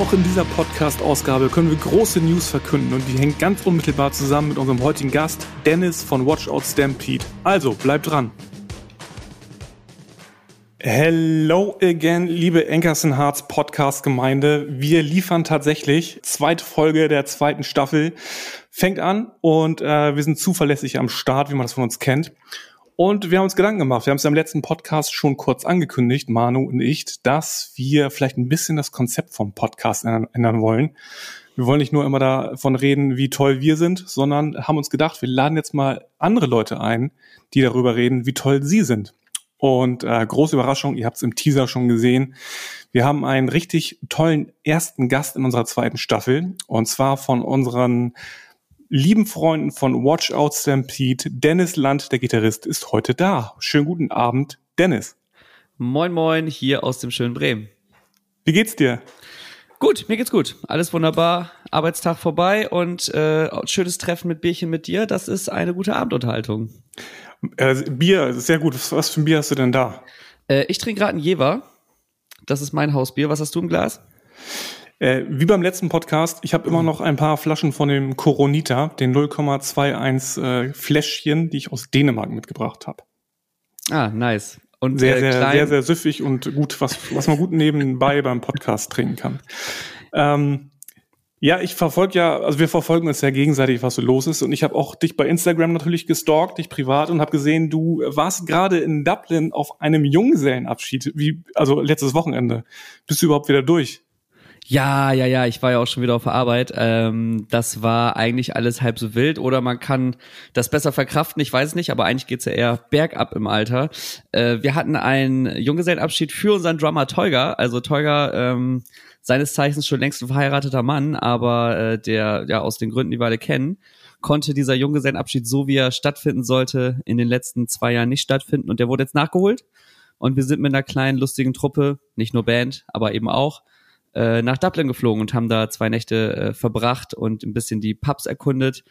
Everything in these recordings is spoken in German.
Auch in dieser Podcast-Ausgabe können wir große News verkünden und die hängt ganz unmittelbar zusammen mit unserem heutigen Gast, Dennis von Watchout Stampede. Also, bleibt dran. Hello again, liebe Enkersen Hearts Podcast Gemeinde. Wir liefern tatsächlich zweite Folge der zweiten Staffel. Fängt an und äh, wir sind zuverlässig am Start, wie man das von uns kennt. Und wir haben uns Gedanken gemacht. Wir haben es im letzten Podcast schon kurz angekündigt, Manu und ich, dass wir vielleicht ein bisschen das Konzept vom Podcast ändern wollen. Wir wollen nicht nur immer davon reden, wie toll wir sind, sondern haben uns gedacht, wir laden jetzt mal andere Leute ein, die darüber reden, wie toll sie sind. Und äh, große Überraschung, ihr habt es im Teaser schon gesehen. Wir haben einen richtig tollen ersten Gast in unserer zweiten Staffel. Und zwar von unseren lieben Freunden von Watch Out Stampede, Dennis Land, der Gitarrist, ist heute da. Schönen guten Abend, Dennis. Moin, moin, hier aus dem schönen Bremen. Wie geht's dir? Gut, mir geht's gut. Alles wunderbar. Arbeitstag vorbei und äh, schönes Treffen mit Bierchen mit dir. Das ist eine gute Abendunterhaltung. Äh, Bier, sehr gut. Was, für ein Bier hast du denn da? Äh, ich trinke gerade ein Jever. Das ist mein Hausbier. Was hast du im Glas? Äh, wie beim letzten Podcast, ich habe immer noch ein paar Flaschen von dem Coronita, den 0,21 äh, Fläschchen, die ich aus Dänemark mitgebracht habe. Ah, nice. Und sehr, sehr, sehr, sehr süffig und gut, was, was man gut nebenbei beim Podcast trinken kann. Ähm, ja, ich verfolge ja, also wir verfolgen uns ja gegenseitig, was so los ist. Und ich habe auch dich bei Instagram natürlich gestalkt, dich privat und habe gesehen, du warst gerade in Dublin auf einem Junggesellenabschied, wie also letztes Wochenende. Bist du überhaupt wieder durch? Ja, ja, ja, ich war ja auch schon wieder auf der Arbeit. Ähm, das war eigentlich alles halb so wild oder man kann das besser verkraften, ich weiß nicht, aber eigentlich geht's ja eher bergab im Alter. Äh, wir hatten einen Junggesellenabschied für unseren Drummer Teuger. Also Teuger, ähm, seines Zeichens schon längst ein verheirateter Mann, aber äh, der ja aus den Gründen, die wir alle kennen, konnte dieser Junggesellenabschied so wie er stattfinden sollte in den letzten zwei Jahren nicht stattfinden und der wurde jetzt nachgeholt. Und wir sind mit einer kleinen lustigen Truppe, nicht nur Band, aber eben auch äh, nach Dublin geflogen und haben da zwei Nächte äh, verbracht und ein bisschen die Pubs erkundet.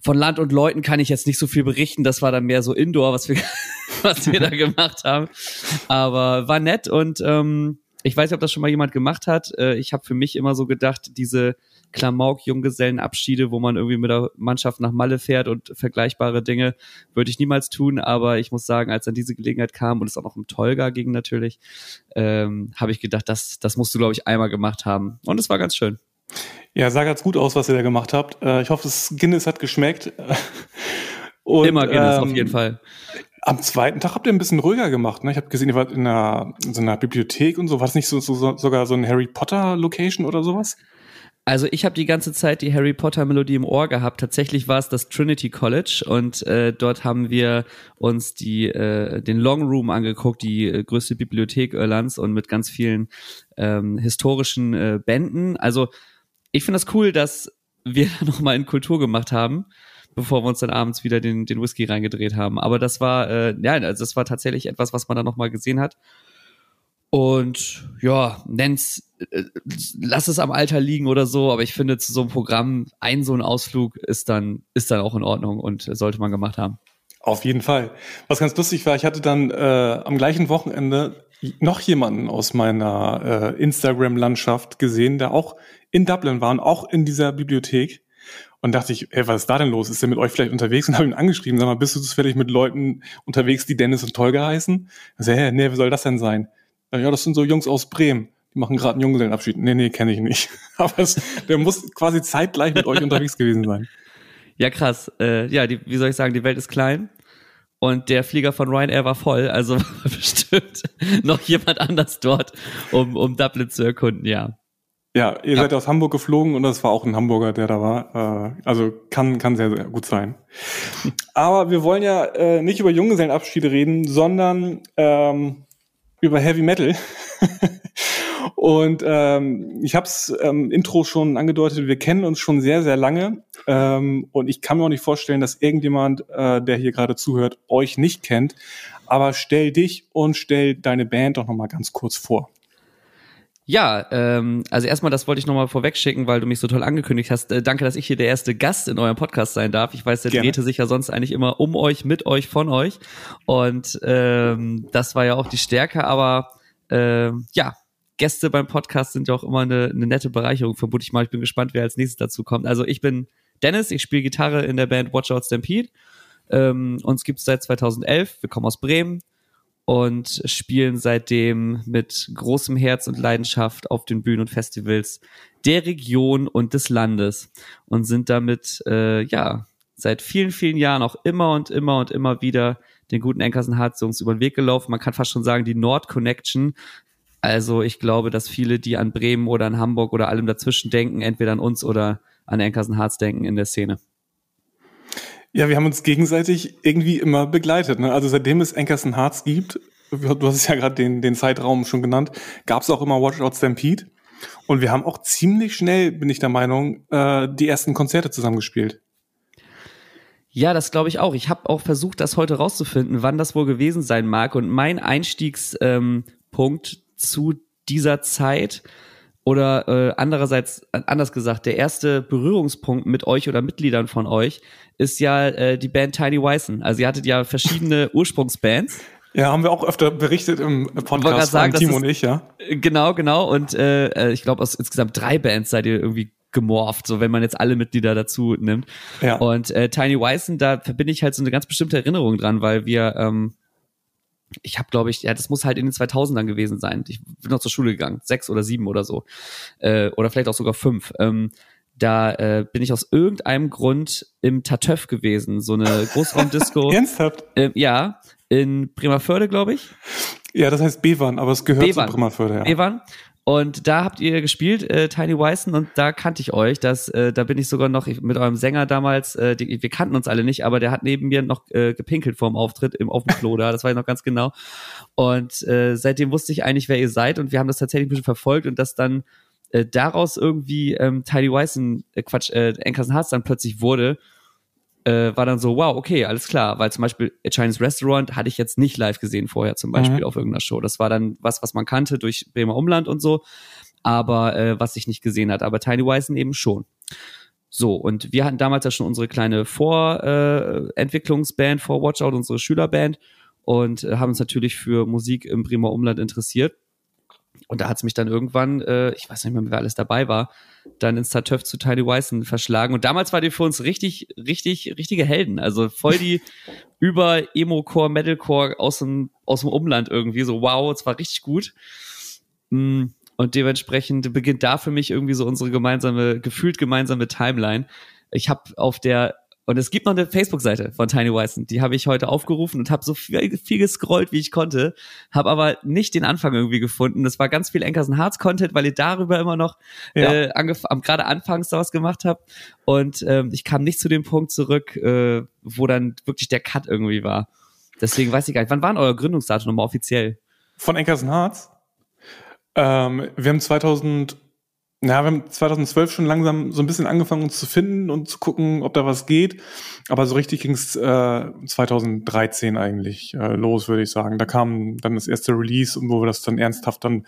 Von Land und Leuten kann ich jetzt nicht so viel berichten. Das war dann mehr so Indoor, was wir, was wir da gemacht haben. Aber war nett und ähm, ich weiß nicht, ob das schon mal jemand gemacht hat. Äh, ich habe für mich immer so gedacht, diese Klamauk-Junggesellenabschiede, wo man irgendwie mit der Mannschaft nach Malle fährt und vergleichbare Dinge, würde ich niemals tun. Aber ich muss sagen, als dann diese Gelegenheit kam und es auch noch im Tolga ging natürlich, ähm, habe ich gedacht, das, das musst du, glaube ich, einmal gemacht haben. Und es war ganz schön. Ja, sah ganz gut aus, was ihr da gemacht habt. Äh, ich hoffe, das Guinness hat geschmeckt. Und, Immer Guinness, ähm, auf jeden Fall. Am zweiten Tag habt ihr ein bisschen ruhiger gemacht. Ne? Ich habe gesehen, ihr wart in, einer, in so einer Bibliothek und so. War das nicht so, so, sogar so ein Harry Potter Location oder sowas? Also ich habe die ganze Zeit die Harry Potter Melodie im Ohr gehabt. Tatsächlich war es das Trinity College und äh, dort haben wir uns die äh, den Long Room angeguckt, die äh, größte Bibliothek Irlands und mit ganz vielen ähm, historischen äh, Bänden. Also ich finde das cool, dass wir da nochmal in Kultur gemacht haben, bevor wir uns dann abends wieder den den Whisky reingedreht haben. Aber das war äh, ja, also das war tatsächlich etwas, was man da nochmal gesehen hat. Und ja, nenn's, äh, lass es am Alter liegen oder so, aber ich finde, zu so einem Programm, ein so ein Ausflug ist dann, ist dann auch in Ordnung und sollte man gemacht haben. Auf jeden Fall. Was ganz lustig war, ich hatte dann äh, am gleichen Wochenende noch jemanden aus meiner äh, Instagram-Landschaft gesehen, der auch in Dublin war und auch in dieser Bibliothek. Und dachte ich, ey, was ist da denn los? Ist der mit euch vielleicht unterwegs? Und habe ihn angeschrieben, sag mal, bist du zufällig mit Leuten unterwegs, die Dennis und Tolga heißen? Also, hä, nee, wie soll das denn sein? Ja, das sind so Jungs aus Bremen. Die machen gerade einen Junggesellenabschied. Nee, nee, kenne ich nicht. Aber es, der muss quasi zeitgleich mit euch unterwegs gewesen sein. Ja, krass. Äh, ja, die, wie soll ich sagen, die Welt ist klein. Und der Flieger von Ryanair war voll, also war bestimmt noch jemand anders dort, um, um Dublin zu erkunden, ja. Ja, ihr ja. seid aus Hamburg geflogen und das war auch ein Hamburger, der da war. Äh, also kann, kann sehr, sehr gut sein. Aber wir wollen ja äh, nicht über Junggesellenabschiede reden, sondern ähm, über Heavy Metal. und ähm, ich habe es ähm, Intro schon angedeutet, wir kennen uns schon sehr, sehr lange. Ähm, und ich kann mir auch nicht vorstellen, dass irgendjemand, äh, der hier gerade zuhört, euch nicht kennt. Aber stell dich und stell deine Band doch nochmal ganz kurz vor. Ja, ähm, also erstmal, das wollte ich nochmal vorweg schicken, weil du mich so toll angekündigt hast. Äh, danke, dass ich hier der erste Gast in eurem Podcast sein darf. Ich weiß, der Gerne. drehte sich ja sonst eigentlich immer um euch, mit euch, von euch. Und ähm, das war ja auch die Stärke, aber ähm, ja, Gäste beim Podcast sind ja auch immer eine, eine nette Bereicherung, vermute ich mal. Ich bin gespannt, wer als nächstes dazu kommt. Also ich bin Dennis, ich spiele Gitarre in der Band Watch Out Stampede. Ähm, uns gibt's seit 2011, wir kommen aus Bremen und spielen seitdem mit großem Herz und Leidenschaft auf den Bühnen und Festivals der Region und des Landes und sind damit äh, ja seit vielen vielen Jahren auch immer und immer und immer wieder den guten Enkersen Harz-Jungs über den Weg gelaufen. Man kann fast schon sagen, die Nord Connection. Also ich glaube, dass viele, die an Bremen oder an Hamburg oder allem dazwischen denken, entweder an uns oder an Enkersen Harz denken in der Szene. Ja, wir haben uns gegenseitig irgendwie immer begleitet. Ne? Also seitdem es Enkersen Harz gibt, du hast es ja gerade den, den Zeitraum schon genannt, gab es auch immer Watch Out Stampede. Und wir haben auch ziemlich schnell, bin ich der Meinung, äh, die ersten Konzerte zusammengespielt. Ja, das glaube ich auch. Ich habe auch versucht, das heute rauszufinden, wann das wohl gewesen sein mag. Und mein Einstiegspunkt ähm, zu dieser Zeit oder äh, andererseits, anders gesagt, der erste Berührungspunkt mit euch oder Mitgliedern von euch ist ja äh, die Band Tiny Wison. Also ihr hattet ja verschiedene Ursprungsbands. Ja, haben wir auch öfter berichtet im Podcast sagen, von Timo und ich, ja. Genau, genau. Und äh, äh, ich glaube, aus insgesamt drei Bands seid ihr irgendwie gemorpht, so wenn man jetzt alle Mitglieder dazu nimmt. Ja. Und äh, Tiny Wison, da verbinde ich halt so eine ganz bestimmte Erinnerung dran, weil wir ähm, ich habe, glaube ich, ja, das muss halt in den 2000ern gewesen sein. Ich bin noch zur Schule gegangen, sechs oder sieben oder so. Äh, oder vielleicht auch sogar fünf. Ähm, da äh, bin ich aus irgendeinem Grund im Tatöff gewesen, so eine Großraumdisco. Ernsthaft? Äh, ja, in Bremerförde, glaube ich. Ja, das heißt Bevan, aber es gehört Bevan. zu Bremerförde, ja. Bevan. Und da habt ihr gespielt, äh, Tiny Wison, und da kannte ich euch. Das, äh, da bin ich sogar noch mit eurem Sänger damals, äh, die, wir kannten uns alle nicht, aber der hat neben mir noch äh, gepinkelt vorm Auftritt im dem Klo da, das weiß ich noch ganz genau. Und äh, seitdem wusste ich eigentlich, wer ihr seid, und wir haben das tatsächlich ein bisschen verfolgt und das dann äh, daraus irgendwie ähm, Tiny Wison, äh, Quatsch, äh, Enkersen Hearts dann plötzlich wurde äh, war dann so, wow, okay, alles klar. Weil zum Beispiel A Chinese Restaurant hatte ich jetzt nicht live gesehen vorher, zum Beispiel mhm. auf irgendeiner Show. Das war dann was, was man kannte durch Bremer Umland und so, aber äh, was ich nicht gesehen hat. Aber Tiny Wisen eben schon. So, und wir hatten damals ja schon unsere kleine Vorentwicklungsband, äh, vor Watchout, unsere Schülerband und äh, haben uns natürlich für Musik im Bremer Umland interessiert. Und da hat es mich dann irgendwann, äh, ich weiß nicht mehr, wer alles dabei war, dann ins Tartöff zu Tiny Wison verschlagen. Und damals war die für uns richtig, richtig, richtige Helden. Also voll die über Emo-Core, Metalcore aus dem, aus dem Umland irgendwie. So, wow, es war richtig gut. Mm, und dementsprechend beginnt da für mich irgendwie so unsere gemeinsame, gefühlt gemeinsame Timeline. Ich habe auf der und es gibt noch eine Facebook-Seite von Tiny Wison, die habe ich heute aufgerufen und habe so viel, viel gescrollt, wie ich konnte, habe aber nicht den Anfang irgendwie gefunden. Das war ganz viel Enkersen Hearts Content, weil ihr darüber immer noch ja. äh, am, gerade anfangs da was gemacht habt. Und ähm, ich kam nicht zu dem Punkt zurück, äh, wo dann wirklich der Cut irgendwie war. Deswegen weiß ich gar nicht, wann waren euer Gründungsdatum nochmal offiziell? Von Enkersen Hearts? Ähm, wir haben 2000 ja, wir haben 2012 schon langsam so ein bisschen angefangen, uns zu finden und zu gucken, ob da was geht. Aber so richtig ging es äh, 2013 eigentlich äh, los, würde ich sagen. Da kam dann das erste Release und wo wir das dann ernsthaft dann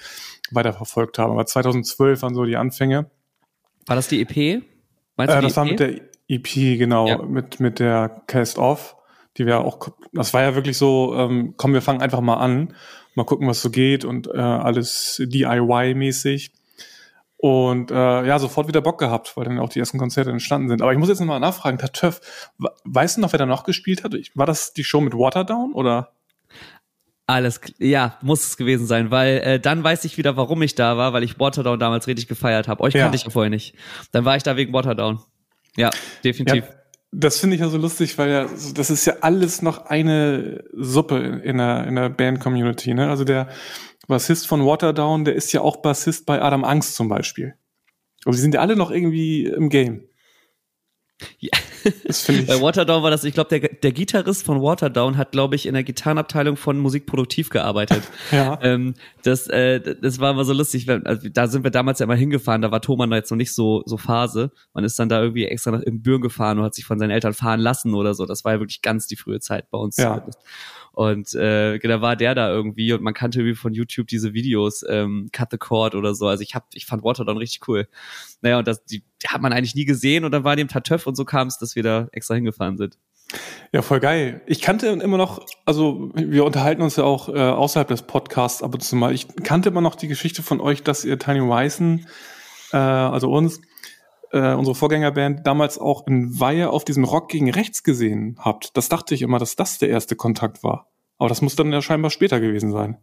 weiterverfolgt haben. Aber 2012 waren so die Anfänge. War das die EP? Meinst du äh, das EP? war mit der EP, genau, ja. mit, mit der Cast Off, die wir auch, das war ja wirklich so, ähm, komm, wir fangen einfach mal an, mal gucken, was so geht und äh, alles DIY-mäßig. Und äh, ja, sofort wieder Bock gehabt, weil dann auch die ersten Konzerte entstanden sind. Aber ich muss jetzt nochmal nachfragen, Tatöff, weißt du noch, wer da noch gespielt hat? War das die Show mit Waterdown oder? Alles, ja, muss es gewesen sein, weil äh, dann weiß ich wieder, warum ich da war, weil ich Waterdown damals richtig gefeiert habe. Euch ja. kannte ich ja vorher nicht. Dann war ich da wegen Waterdown. Ja, definitiv. Ja, das finde ich ja so lustig, weil ja, das ist ja alles noch eine Suppe in der, in der Band-Community. Ne? Also der, Bassist von Waterdown, der ist ja auch Bassist bei Adam Angst zum Beispiel. Und sie sind ja alle noch irgendwie im Game. Ja. Das ich. Bei Waterdown war das, ich glaube, der, der Gitarrist von Waterdown hat, glaube ich, in der Gitarrenabteilung von Musikproduktiv gearbeitet. ja. Ähm, das, äh, das war immer so lustig. Also, da sind wir damals ja immer hingefahren, da war Thoman jetzt noch nicht so, so Phase. Man ist dann da irgendwie extra nach im Büren gefahren und hat sich von seinen Eltern fahren lassen oder so. Das war ja wirklich ganz die frühe Zeit bei uns. Ja. Und äh, da war der da irgendwie und man kannte irgendwie von YouTube diese Videos, ähm, Cut the Cord oder so. Also ich hab, ich fand Waterdown richtig cool. Naja, und das, die, die hat man eigentlich nie gesehen und dann war die im Tatöff und so kam es, dass wir da extra hingefahren sind. Ja, voll geil. Ich kannte immer noch, also wir unterhalten uns ja auch äh, außerhalb des Podcasts ab und zu mal. Ich kannte immer noch die Geschichte von euch, dass ihr Tiny Weißen, äh, also uns, äh, unsere Vorgängerband, damals auch in Weihe auf diesen Rock gegen Rechts gesehen habt. Das dachte ich immer, dass das der erste Kontakt war. Aber das muss dann ja scheinbar später gewesen sein.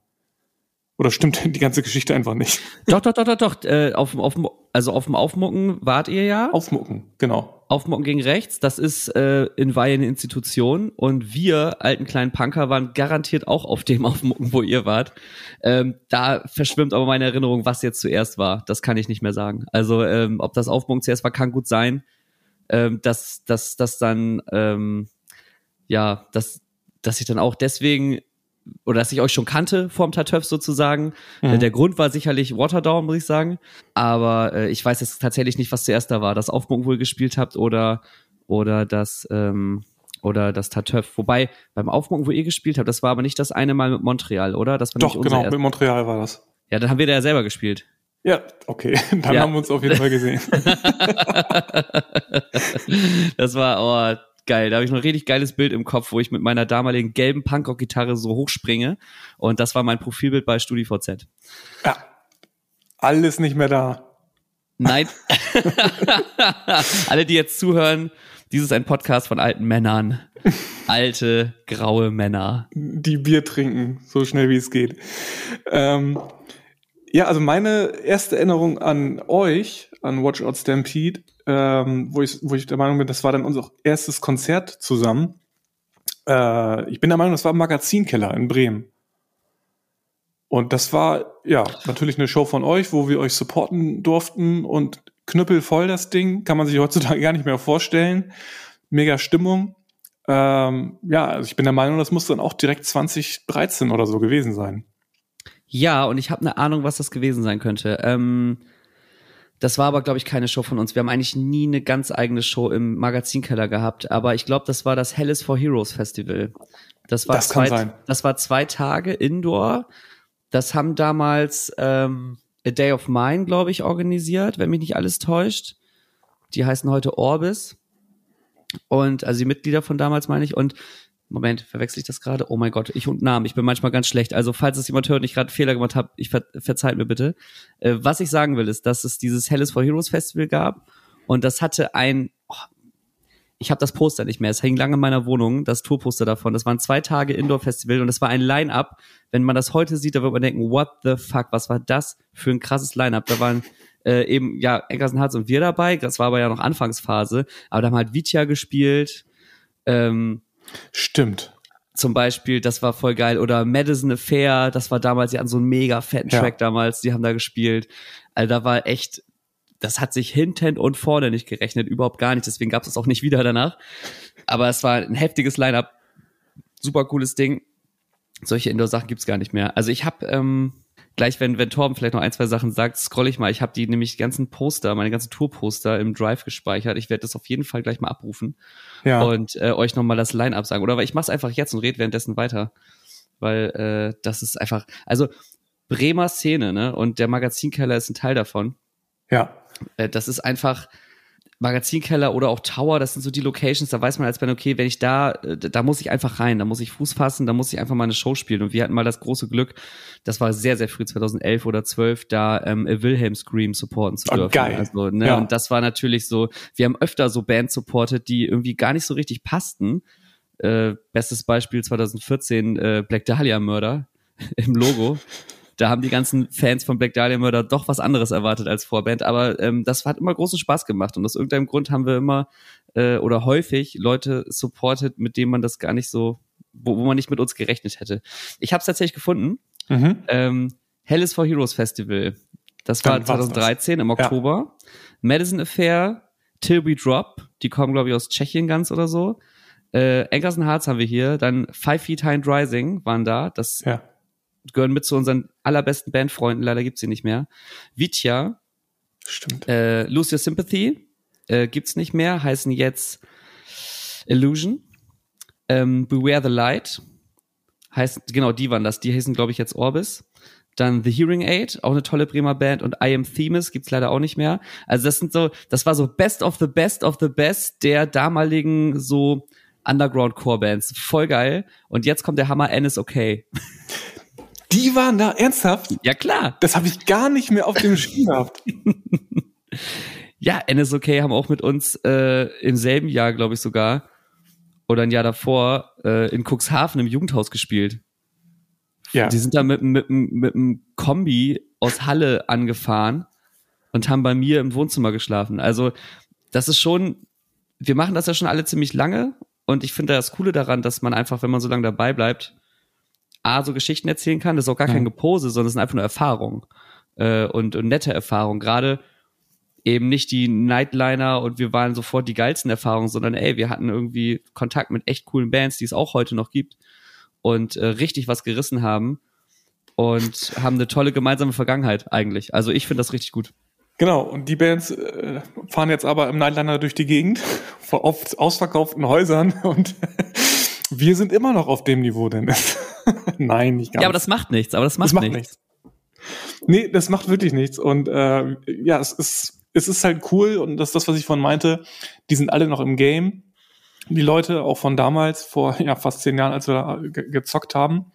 Oder stimmt die ganze Geschichte einfach nicht? Doch, doch, doch, doch, doch. Äh, auf, auf, also auf dem Aufmucken wart ihr ja. Aufmucken, genau. Aufmucken gegen rechts, das ist äh, in Weihe eine Institution. Und wir, alten kleinen Punker, waren garantiert auch auf dem Aufmucken, wo ihr wart. Ähm, da verschwimmt aber meine Erinnerung, was jetzt zuerst war. Das kann ich nicht mehr sagen. Also, ähm, ob das Aufmucken zuerst war, kann gut sein. Ähm, dass, dass, dass dann, ähm, ja, dass, dass ich dann auch deswegen oder dass ich euch schon kannte vorm Tatöff sozusagen. Mhm. Der Grund war sicherlich Waterdown, muss ich sagen. Aber äh, ich weiß jetzt tatsächlich nicht, was zuerst da war. Das Aufmucken wohl gespielt habt oder, oder das, ähm, oder das Tatöff. Wobei, beim Aufmucken, wo ihr gespielt habt, das war aber nicht das eine Mal mit Montreal, oder? Das war Doch, genau, mit Montreal war das. Ja, dann haben wir da ja selber gespielt. Ja, okay. Dann ja. haben wir uns auf jeden Fall gesehen. das war, oh, geil. Da habe ich noch ein richtig geiles Bild im Kopf, wo ich mit meiner damaligen gelben Punkrock-Gitarre so hochspringe. Und das war mein Profilbild bei StudiVZ. Ja. Alles nicht mehr da. Nein. Alle, die jetzt zuhören, dies ist ein Podcast von alten Männern. Alte, graue Männer. Die Bier trinken, so schnell wie es geht. Ähm, ja, also meine erste Erinnerung an euch, an Watch Out Stampede, ähm, wo, ich, wo ich der Meinung bin, das war dann unser erstes Konzert zusammen. Äh, ich bin der Meinung, das war im Magazinkeller in Bremen. Und das war, ja, natürlich eine Show von euch, wo wir euch supporten durften und knüppelvoll das Ding, kann man sich heutzutage gar nicht mehr vorstellen. Mega Stimmung. Ähm, ja, also ich bin der Meinung, das muss dann auch direkt 2013 oder so gewesen sein. Ja, und ich habe eine Ahnung, was das gewesen sein könnte. Ähm, das war aber, glaube ich, keine Show von uns. Wir haben eigentlich nie eine ganz eigene Show im Magazinkeller gehabt. Aber ich glaube, das war das Hell is for Heroes Festival. Das war, das zwei, das war zwei Tage Indoor. Das haben damals ähm, A Day of Mine, glaube ich, organisiert, wenn mich nicht alles täuscht. Die heißen heute Orbis. Und also die Mitglieder von damals meine ich. Und Moment, verwechsel ich das gerade? Oh mein Gott, ich und Namen, ich bin manchmal ganz schlecht. Also falls es jemand hört und ich gerade Fehler gemacht habe, ich ver verzeiht mir bitte. Äh, was ich sagen will, ist, dass es dieses Hell is for Heroes Festival gab und das hatte ein, oh, ich habe das Poster nicht mehr, es hing lange in meiner Wohnung, das Tourposter davon. Das waren zwei Tage Indoor-Festival und es war ein Line-Up. Wenn man das heute sieht, da wird man denken, what the fuck, was war das für ein krasses Line-Up? Da waren äh, eben, ja, Eggers Harz und wir dabei, das war aber ja noch Anfangsphase, aber da haben halt Vitya gespielt, ähm, Stimmt. Zum Beispiel, das war voll geil. Oder Madison Affair, das war damals, die hatten so einen mega fetten Track ja. damals, die haben da gespielt. Also da war echt, das hat sich hinten und vorne nicht gerechnet, überhaupt gar nicht. Deswegen gab es auch nicht wieder danach. Aber es war ein heftiges Line-up. Super cooles Ding. Solche Indoor-Sachen gibt's gar nicht mehr. Also ich habe ähm, gleich, wenn, wenn Torben vielleicht noch ein, zwei Sachen sagt, scroll ich mal. Ich habe die nämlich ganzen Poster, meine ganzen Tourposter im Drive gespeichert. Ich werde das auf jeden Fall gleich mal abrufen ja. und äh, euch nochmal das Line-Up sagen. Oder weil ich mach's einfach jetzt und rede währenddessen weiter. Weil äh, das ist einfach, also Bremer Szene, ne? Und der Magazinkeller ist ein Teil davon. Ja. Äh, das ist einfach, Magazinkeller oder auch Tower, das sind so die Locations, da weiß man als Band, okay, wenn ich da, äh, da muss ich einfach rein, da muss ich Fuß fassen, da muss ich einfach mal eine Show spielen. Und wir hatten mal das große Glück, das war sehr, sehr früh, 2011 oder 12, da ähm, Wilhelm Scream supporten zu dürfen. Oh, geil. Also, ne? Ja. Und das war natürlich so, wir haben öfter so Bands supportet, die irgendwie gar nicht so richtig passten. Äh, bestes Beispiel 2014, äh, Black Dahlia Murder im Logo da haben die ganzen Fans von Black Dahlia Murder doch was anderes erwartet als Vorband. Aber ähm, das hat immer großen Spaß gemacht und aus irgendeinem Grund haben wir immer äh, oder häufig Leute supported, mit denen man das gar nicht so, wo, wo man nicht mit uns gerechnet hätte. Ich habe es tatsächlich gefunden. Mhm. Ähm, Hell is for Heroes Festival. Das war 2013 im Oktober. Ja. Madison Affair, Till We Drop, die kommen, glaube ich, aus Tschechien ganz oder so. Äh, Ankerson Hearts haben wir hier, dann Five Feet High and Rising waren da. Das ja gehören mit zu unseren allerbesten Bandfreunden, leider gibt's sie nicht mehr. Vitya, Stimmt. Äh, Lose Your Sympathy äh, gibt's nicht mehr, heißen jetzt Illusion. Ähm, Beware the Light heißt, genau, die waren das, die heißen, glaube ich, jetzt Orbis. Dann The Hearing Aid, auch eine tolle Bremer Band und I Am Themis gibt's leider auch nicht mehr. Also das sind so, das war so Best of the Best of the Best der damaligen so Underground Core Bands. Voll geil. Und jetzt kommt der Hammer N ist okay. Die waren da ernsthaft? Ja, klar. Das habe ich gar nicht mehr auf dem Schirm gehabt. ja, NSOK haben auch mit uns äh, im selben Jahr, glaube ich sogar, oder ein Jahr davor, äh, in Cuxhaven im Jugendhaus gespielt. Ja. Die sind da mit, mit, mit einem Kombi aus Halle angefahren und haben bei mir im Wohnzimmer geschlafen. Also, das ist schon, wir machen das ja schon alle ziemlich lange und ich finde das Coole daran, dass man einfach, wenn man so lange dabei bleibt, A, so Geschichten erzählen kann. Das ist auch gar kein Gepose, sondern es sind einfach nur Erfahrungen äh, und, und nette Erfahrungen. Gerade eben nicht die Nightliner und wir waren sofort die geilsten Erfahrungen, sondern ey, wir hatten irgendwie Kontakt mit echt coolen Bands, die es auch heute noch gibt und äh, richtig was gerissen haben und haben eine tolle gemeinsame Vergangenheit eigentlich. Also ich finde das richtig gut. Genau, und die Bands äh, fahren jetzt aber im Nightliner durch die Gegend, vor oft ausverkauften Häusern und wir sind immer noch auf dem Niveau, Dennis. Nein, nicht ganz. Ja, aber das macht nichts, aber das macht, das macht nichts. nichts. Nee, das macht wirklich nichts. Und äh, ja, es ist, es ist halt cool und das ist das, was ich von meinte. Die sind alle noch im Game. Die Leute, auch von damals, vor ja, fast zehn Jahren, als wir da ge gezockt haben.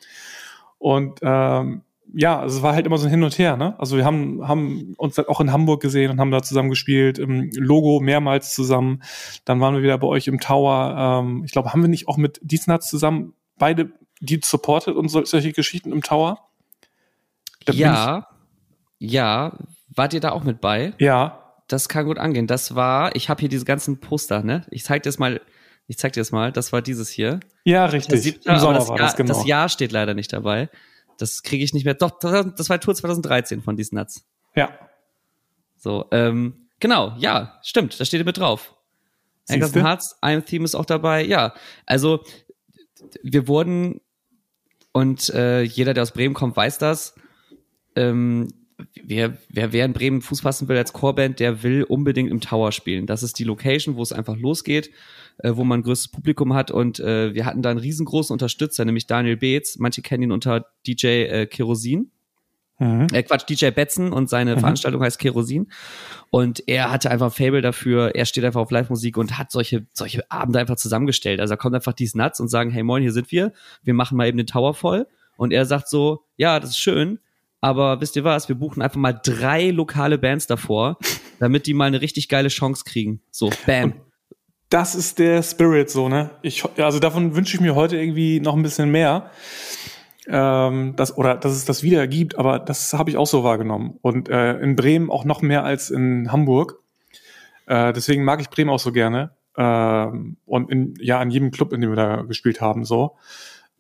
Und ähm, ja, also es war halt immer so ein Hin und Her, ne? Also wir haben, haben uns auch in Hamburg gesehen und haben da zusammen gespielt, im Logo mehrmals zusammen. Dann waren wir wieder bei euch im Tower. Ähm, ich glaube, haben wir nicht auch mit Diesnatz zusammen beide die supportet und so, solche Geschichten im Tower? Da ja, ja. Wart ihr da auch mit bei? Ja. Das kann gut angehen. Das war, ich habe hier diese ganzen Poster, ne? Ich zeig dir das mal, ich zeig dir das mal. Das war dieses hier. Ja, richtig. Siebte, Im Sommer das, war Jahr, das, genau. das Jahr steht leider nicht dabei. Das kriege ich nicht mehr. Doch, das war Tour 2013 von diesen Nuts. Ja. So, ähm, genau, ja, stimmt, da steht mit drauf. Angers Hearts, I'm Theme ist auch dabei. Ja, also wir wurden und äh, jeder, der aus Bremen kommt, weiß das. Ähm, wer, wer, wer in Bremen Fuß fassen will als Chorband, der will unbedingt im Tower spielen. Das ist die Location, wo es einfach losgeht, äh, wo man ein größtes Publikum hat. Und äh, wir hatten da einen riesengroßen Unterstützer, nämlich Daniel Beetz. Manche kennen ihn unter DJ äh, Kerosin. Mhm. Äh, Quatsch, DJ Betzen und seine mhm. Veranstaltung heißt Kerosin. Und er hatte einfach ein Fable dafür, er steht einfach auf Live-Musik und hat solche, solche Abende einfach zusammengestellt. Also da kommt einfach dies Nuts und sagen, hey moin, hier sind wir, wir machen mal eben den Tower voll. Und er sagt so, ja, das ist schön, aber wisst ihr was, wir buchen einfach mal drei lokale Bands davor, damit die mal eine richtig geile Chance kriegen. So, bam. Und das ist der Spirit so, ne? Ich, also davon wünsche ich mir heute irgendwie noch ein bisschen mehr ähm, das, oder dass es das wieder gibt, aber das habe ich auch so wahrgenommen. Und äh, in Bremen auch noch mehr als in Hamburg. Äh, deswegen mag ich Bremen auch so gerne. Ähm, und in, ja, an jedem Club, in dem wir da gespielt haben, so.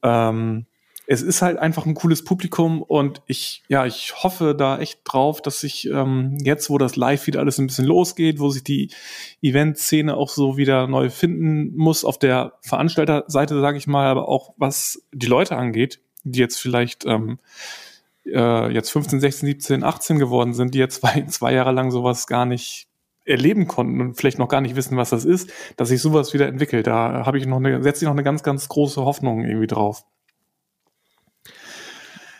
Ähm, es ist halt einfach ein cooles Publikum und ich, ja, ich hoffe da echt drauf, dass sich ähm, jetzt, wo das Live wieder alles ein bisschen losgeht, wo sich die Event-Szene auch so wieder neu finden muss, auf der Veranstalterseite, sage ich mal, aber auch was die Leute angeht, die jetzt vielleicht ähm, äh, jetzt 15, 16, 17, 18 geworden sind, die jetzt zwei, zwei Jahre lang sowas gar nicht erleben konnten und vielleicht noch gar nicht wissen, was das ist, dass sich sowas wieder entwickelt. Da habe ich noch eine, setze ich noch eine ganz, ganz große Hoffnung irgendwie drauf.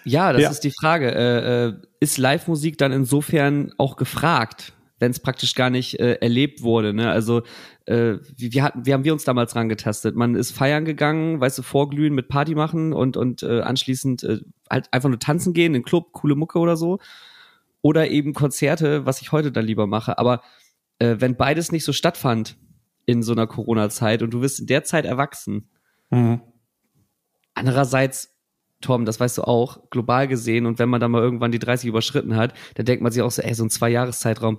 Ja, das ja. ist die Frage. Äh, äh, ist Live-Musik dann insofern auch gefragt? wenn es praktisch gar nicht äh, erlebt wurde. Ne? Also äh, wie, wie, hatten, wie haben wir uns damals rangetastet? Man ist feiern gegangen, weißt du, vorglühen mit Party machen und, und äh, anschließend äh, halt einfach nur tanzen gehen, in Club, coole Mucke oder so. Oder eben Konzerte, was ich heute dann lieber mache. Aber äh, wenn beides nicht so stattfand in so einer Corona-Zeit und du wirst in der Zeit erwachsen, mhm. andererseits Tom, das weißt du auch, global gesehen und wenn man dann mal irgendwann die 30 überschritten hat, dann denkt man sich auch so, ey, so ein Zwei-Jahres-Zeitraum,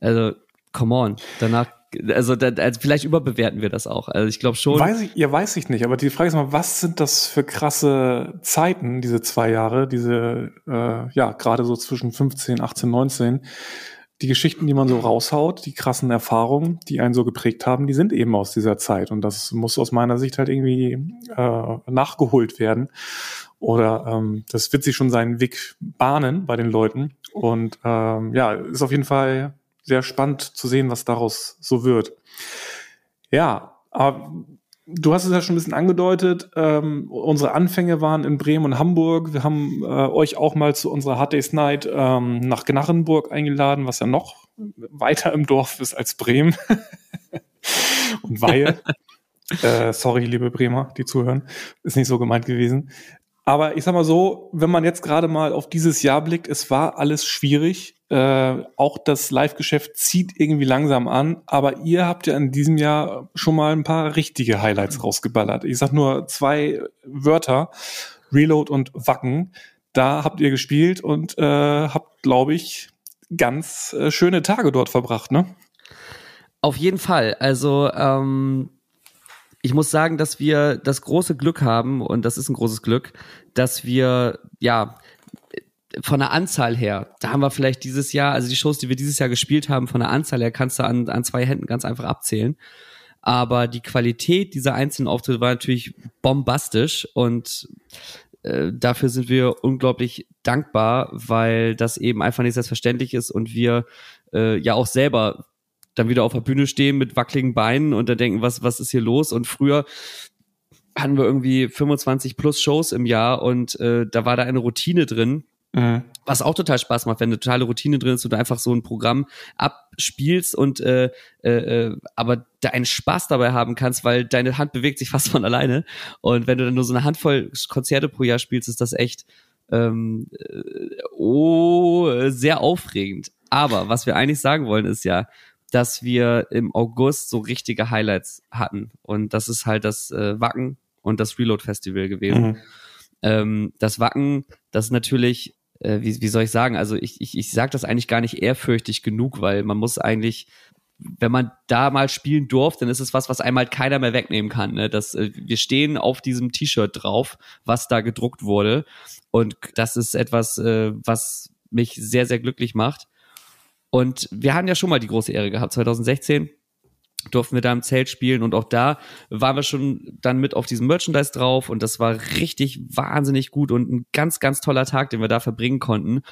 also, come on. Danach, also, da, also vielleicht überbewerten wir das auch. Also ich glaube schon. Weiß ich, ja, weiß ich nicht, aber die Frage ist mal, was sind das für krasse Zeiten, diese zwei Jahre, diese, äh, ja, gerade so zwischen 15, 18, 19, die Geschichten, die man so raushaut, die krassen Erfahrungen, die einen so geprägt haben, die sind eben aus dieser Zeit. Und das muss aus meiner Sicht halt irgendwie äh, nachgeholt werden. Oder ähm, das wird sich schon seinen Weg bahnen bei den Leuten. Und ähm, ja, ist auf jeden Fall sehr spannend zu sehen, was daraus so wird. Ja, aber Du hast es ja schon ein bisschen angedeutet. Ähm, unsere Anfänge waren in Bremen und Hamburg. Wir haben äh, euch auch mal zu unserer Hard Days Night ähm, nach Gnarrenburg eingeladen, was ja noch weiter im Dorf ist als Bremen und Weihe. Äh, sorry, liebe Bremer, die zuhören. Ist nicht so gemeint gewesen. Aber ich sag mal so, wenn man jetzt gerade mal auf dieses Jahr blickt, es war alles schwierig. Äh, auch das Live-Geschäft zieht irgendwie langsam an, aber ihr habt ja in diesem Jahr schon mal ein paar richtige Highlights rausgeballert. Ich sag nur zwei Wörter, Reload und Wacken. Da habt ihr gespielt und äh, habt, glaube ich, ganz äh, schöne Tage dort verbracht, ne? Auf jeden Fall. Also ähm, ich muss sagen, dass wir das große Glück haben, und das ist ein großes Glück, dass wir, ja, von der Anzahl her, da haben wir vielleicht dieses Jahr, also die Shows, die wir dieses Jahr gespielt haben, von der Anzahl her kannst du an, an zwei Händen ganz einfach abzählen. Aber die Qualität dieser einzelnen Auftritte war natürlich bombastisch und äh, dafür sind wir unglaublich dankbar, weil das eben einfach nicht selbstverständlich ist und wir äh, ja auch selber dann wieder auf der Bühne stehen mit wackeligen Beinen und dann denken, was, was ist hier los? Und früher hatten wir irgendwie 25 plus Shows im Jahr und äh, da war da eine Routine drin. Mhm. Was auch total Spaß macht, wenn eine totale Routine drin ist und du einfach so ein Programm abspielst und äh, äh, äh, aber da einen Spaß dabei haben kannst, weil deine Hand bewegt sich fast von alleine. Und wenn du dann nur so eine Handvoll Konzerte pro Jahr spielst, ist das echt ähm, äh, oh, sehr aufregend. Aber was wir eigentlich sagen wollen, ist ja, dass wir im August so richtige Highlights hatten. Und das ist halt das äh, Wacken und das Reload Festival gewesen. Mhm. Ähm, das Wacken, das ist natürlich, äh, wie, wie soll ich sagen, also ich, ich, ich sage das eigentlich gar nicht ehrfürchtig genug, weil man muss eigentlich wenn man da mal spielen durfte, dann ist es was, was einmal keiner mehr wegnehmen kann. Ne? Das, äh, wir stehen auf diesem T-Shirt drauf, was da gedruckt wurde. Und das ist etwas, äh, was mich sehr, sehr glücklich macht. Und wir hatten ja schon mal die große Ehre gehabt. 2016 durften wir da im Zelt spielen und auch da waren wir schon dann mit auf diesem Merchandise drauf und das war richtig wahnsinnig gut und ein ganz, ganz toller Tag, den wir da verbringen konnten.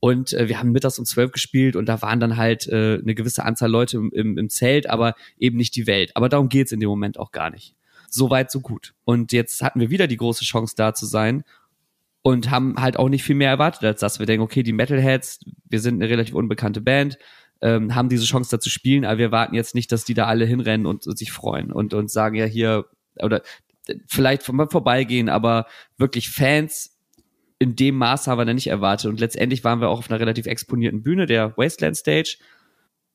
Und äh, wir haben mittags um zwölf gespielt und da waren dann halt äh, eine gewisse Anzahl Leute im, im, im Zelt, aber eben nicht die Welt. Aber darum geht's in dem Moment auch gar nicht. So weit, so gut. Und jetzt hatten wir wieder die große Chance da zu sein und haben halt auch nicht viel mehr erwartet als das. Wir denken, okay, die Metalheads, wir sind eine relativ unbekannte Band, ähm, haben diese Chance da zu spielen, aber wir warten jetzt nicht, dass die da alle hinrennen und, und sich freuen und, und sagen ja hier, oder vielleicht mal vorbeigehen, aber wirklich Fans in dem Maß haben wir da nicht erwartet. Und letztendlich waren wir auch auf einer relativ exponierten Bühne, der Wasteland Stage.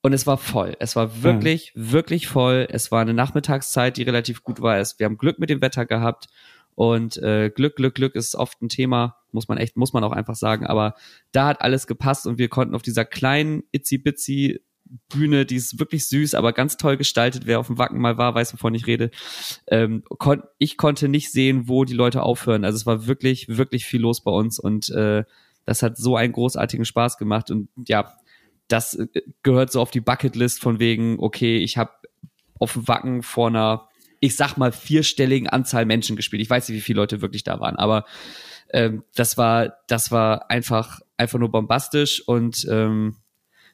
Und es war voll. Es war wirklich, mhm. wirklich voll. Es war eine Nachmittagszeit, die relativ gut war. wir haben Glück mit dem Wetter gehabt. Und äh, Glück, Glück, Glück ist oft ein Thema, muss man echt, muss man auch einfach sagen. Aber da hat alles gepasst und wir konnten auf dieser kleinen itzy bitsy Bühne, die ist wirklich süß, aber ganz toll gestaltet. Wer auf dem Wacken mal war, weiß, wovon ich rede. Ähm, kon ich konnte nicht sehen, wo die Leute aufhören. Also es war wirklich, wirklich viel los bei uns und äh, das hat so einen großartigen Spaß gemacht. Und ja, das äh, gehört so auf die Bucketlist von wegen, okay, ich habe auf dem Wacken vor einer ich sag mal, vierstelligen Anzahl Menschen gespielt. Ich weiß nicht, wie viele Leute wirklich da waren, aber ähm, das war, das war einfach, einfach nur bombastisch und ähm,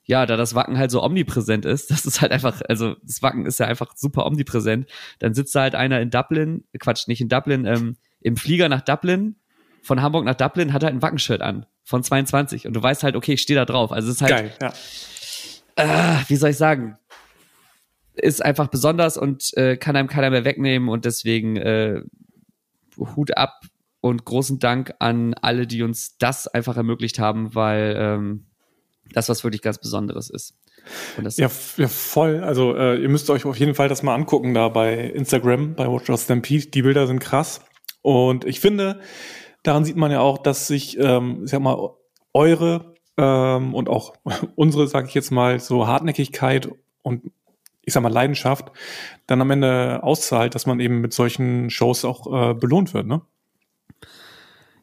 ja, da das Wacken halt so omnipräsent ist, das ist halt einfach, also das Wacken ist ja einfach super omnipräsent, dann sitzt da halt einer in Dublin, Quatsch, nicht in Dublin, ähm, im Flieger nach Dublin, von Hamburg nach Dublin, hat halt ein Wackenshirt an, von 22 und du weißt halt, okay, ich stehe da drauf, also es ist halt, Geil, ja. Äh, wie soll ich sagen, ist einfach besonders und äh, kann einem keiner mehr wegnehmen und deswegen äh, Hut ab und großen Dank an alle, die uns das einfach ermöglicht haben, weil ähm, das was wirklich ganz Besonderes ist. ja, ja, voll. Also äh, ihr müsst euch auf jeden Fall das mal angucken da bei Instagram, bei Watch Your Stampede. Die Bilder sind krass. Und ich finde, daran sieht man ja auch, dass sich, ähm, ich sag mal, eure ähm, und auch unsere, sage ich jetzt mal, so Hartnäckigkeit und ich sag mal, Leidenschaft dann am Ende auszahlt, dass man eben mit solchen Shows auch äh, belohnt wird, ne?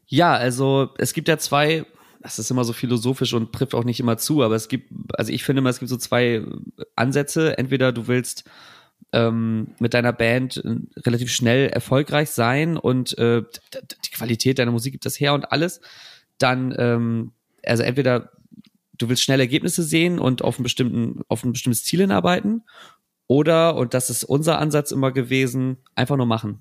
Ja, also es gibt ja zwei, das ist immer so philosophisch und trifft auch nicht immer zu, aber es gibt, also ich finde immer, es gibt so zwei Ansätze. Entweder du willst ähm, mit deiner Band äh, relativ schnell erfolgreich sein und äh, die Qualität deiner Musik gibt das her und alles. Dann, ähm, also entweder du willst schnell Ergebnisse sehen und auf, einen bestimmten, auf ein bestimmtes Ziel hinarbeiten. Oder, und das ist unser Ansatz immer gewesen, einfach nur machen.